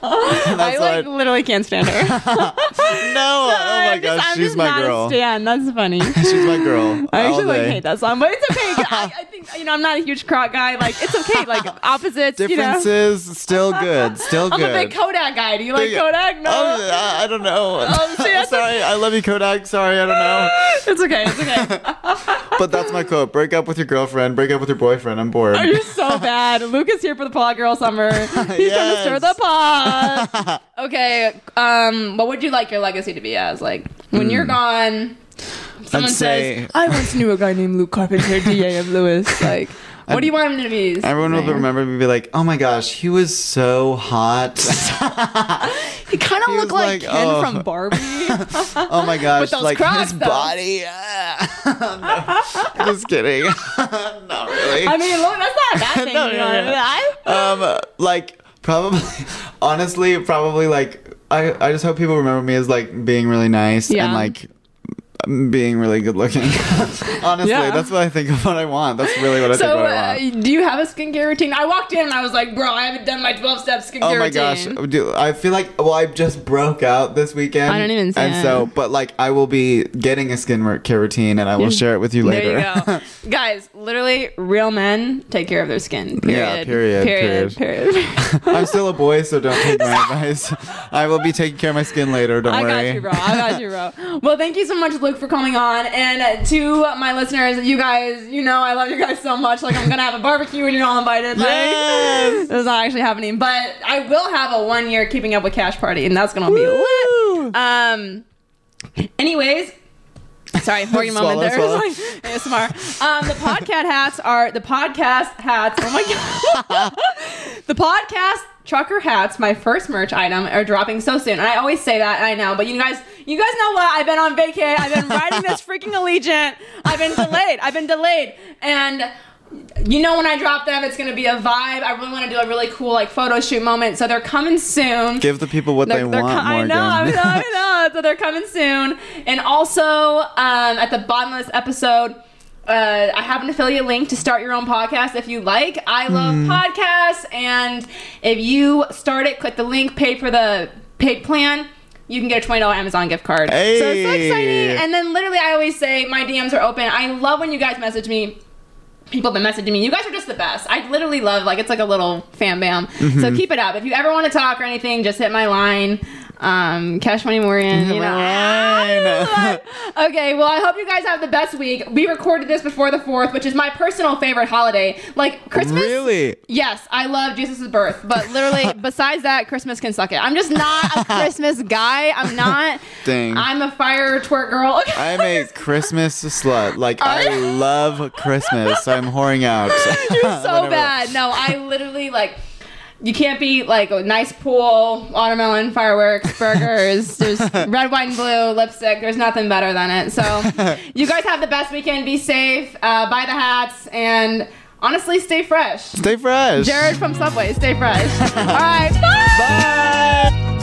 I like what- literally can't stand her. no, oh my I'm gosh, I'm she's my a girl. Stan. That's funny. She's my girl. I actually like hate that song, but it's okay. I, I think you know I'm not a huge croc guy. Like it's okay. Like opposites. You know. Differences, still good, still good. I'm a big Kodak guy. Do you like Kodak? No. Oh, I I don't know. Oh, see, Sorry, I love you, Kodak. Sorry, I don't know. It's okay. It's okay. But that's my quote. Break up with your girlfriend. Break up with your boyfriend. I'm bored. Are You're so bad. Luke is here for the pod girl summer. He's trying to stir the pot. okay. Um, what would you like your legacy to be as? Like when you're gone, someone Hmm. say- says, "I once knew a guy named Luke Carpenter, DA of Lewis." Like, what do you want him to be? Everyone will remember me be like, "Oh my gosh, he was so hot." He kind of looked like, like, Ken oh. from Barbie. oh my gosh, like Crocs, his though. body. No, just kidding. Not really. I mean, look, that's not a bad thing. No, you no, I no. Um like probably honestly probably like i i just hope people remember me as like being really nice Yeah. and like being really good looking honestly Yeah. that's what i think of what i want that's really what i So, think what i uh, do you have a skincare routine? I walked in and I was like, bro, I haven't done my 12 step skincare Oh my routine. gosh! Do, I feel like well, I just broke out this weekend. I don't even see And it. so, but like, I will be getting a skincare routine, and I will share it with you later. There you go. Guys, literally, real men take care of their skin. Period. Yeah, period, Period. Period. I'm still a boy, so don't take my advice. I will be taking care of my skin later. Don't I worry. got you, bro. I got you, bro. Well, thank you so much, Luke, for coming on. And to my listeners, you guys, you know, I love you guys so much. Like, I'm gonna have a barbecue and you're all invited. Like, Yes! It's not actually happening, but I will have a one year Keeping Up with Kash party, and that's gonna be lit. Um. Anyways. Sorry, Morgan moment Swallow, there. swallow. Like, ASMR. Um, the podcast hats are the podcast hats. Oh my god, the podcast trucker hats, my first merch item, are dropping so soon. And I always say that, and I know, but you guys, you guys know what? I've been on vacay. I've been riding this freaking Allegiant. I've been delayed. I've been delayed, and you know when I drop them, it's gonna be a vibe. I really want to do a really cool like photo shoot moment. So they're coming soon. Give the people what they They're- they're want, co- I know, I know, I know. So they're coming soon. And also, um, at the bottom of this episode, uh, I have an affiliate link to start your own podcast if you like. I love Hmm. podcasts, and if you start it, click the link, pay for the paid plan. You can get a twenty dollar Amazon gift card. So it's so exciting. And then literally, I always say my DMs are open. I love when you guys message me people have been messaging me. You guys are just the best. I literally love like it's like a little fan bam. Mm-hmm. So keep it up. If you ever want to talk or anything, just hit my line. Um, Kash Money Morgan. You know. okay. Well, I hope you guys have the best week. We recorded this before the fourth, which is my personal favorite holiday. Like Christmas. Really? Yes, I love Jesus' birth, but literally, besides that, Christmas can suck it. I'm just not a Christmas guy. I'm not. Dang. I'm a fire twerk girl. I'm a Christmas slut. Like I love Christmas. I'm whoring out. You're so bad. No, I literally like. You can't beat like a nice pool, watermelon, fireworks, burgers. There's red, white, and blue lipstick. There's nothing better than it. So, you guys have the best weekend. Be safe. Uh, buy the hats and honestly, stay fresh. Stay fresh. Jared from Subway, stay fresh. All right, bye.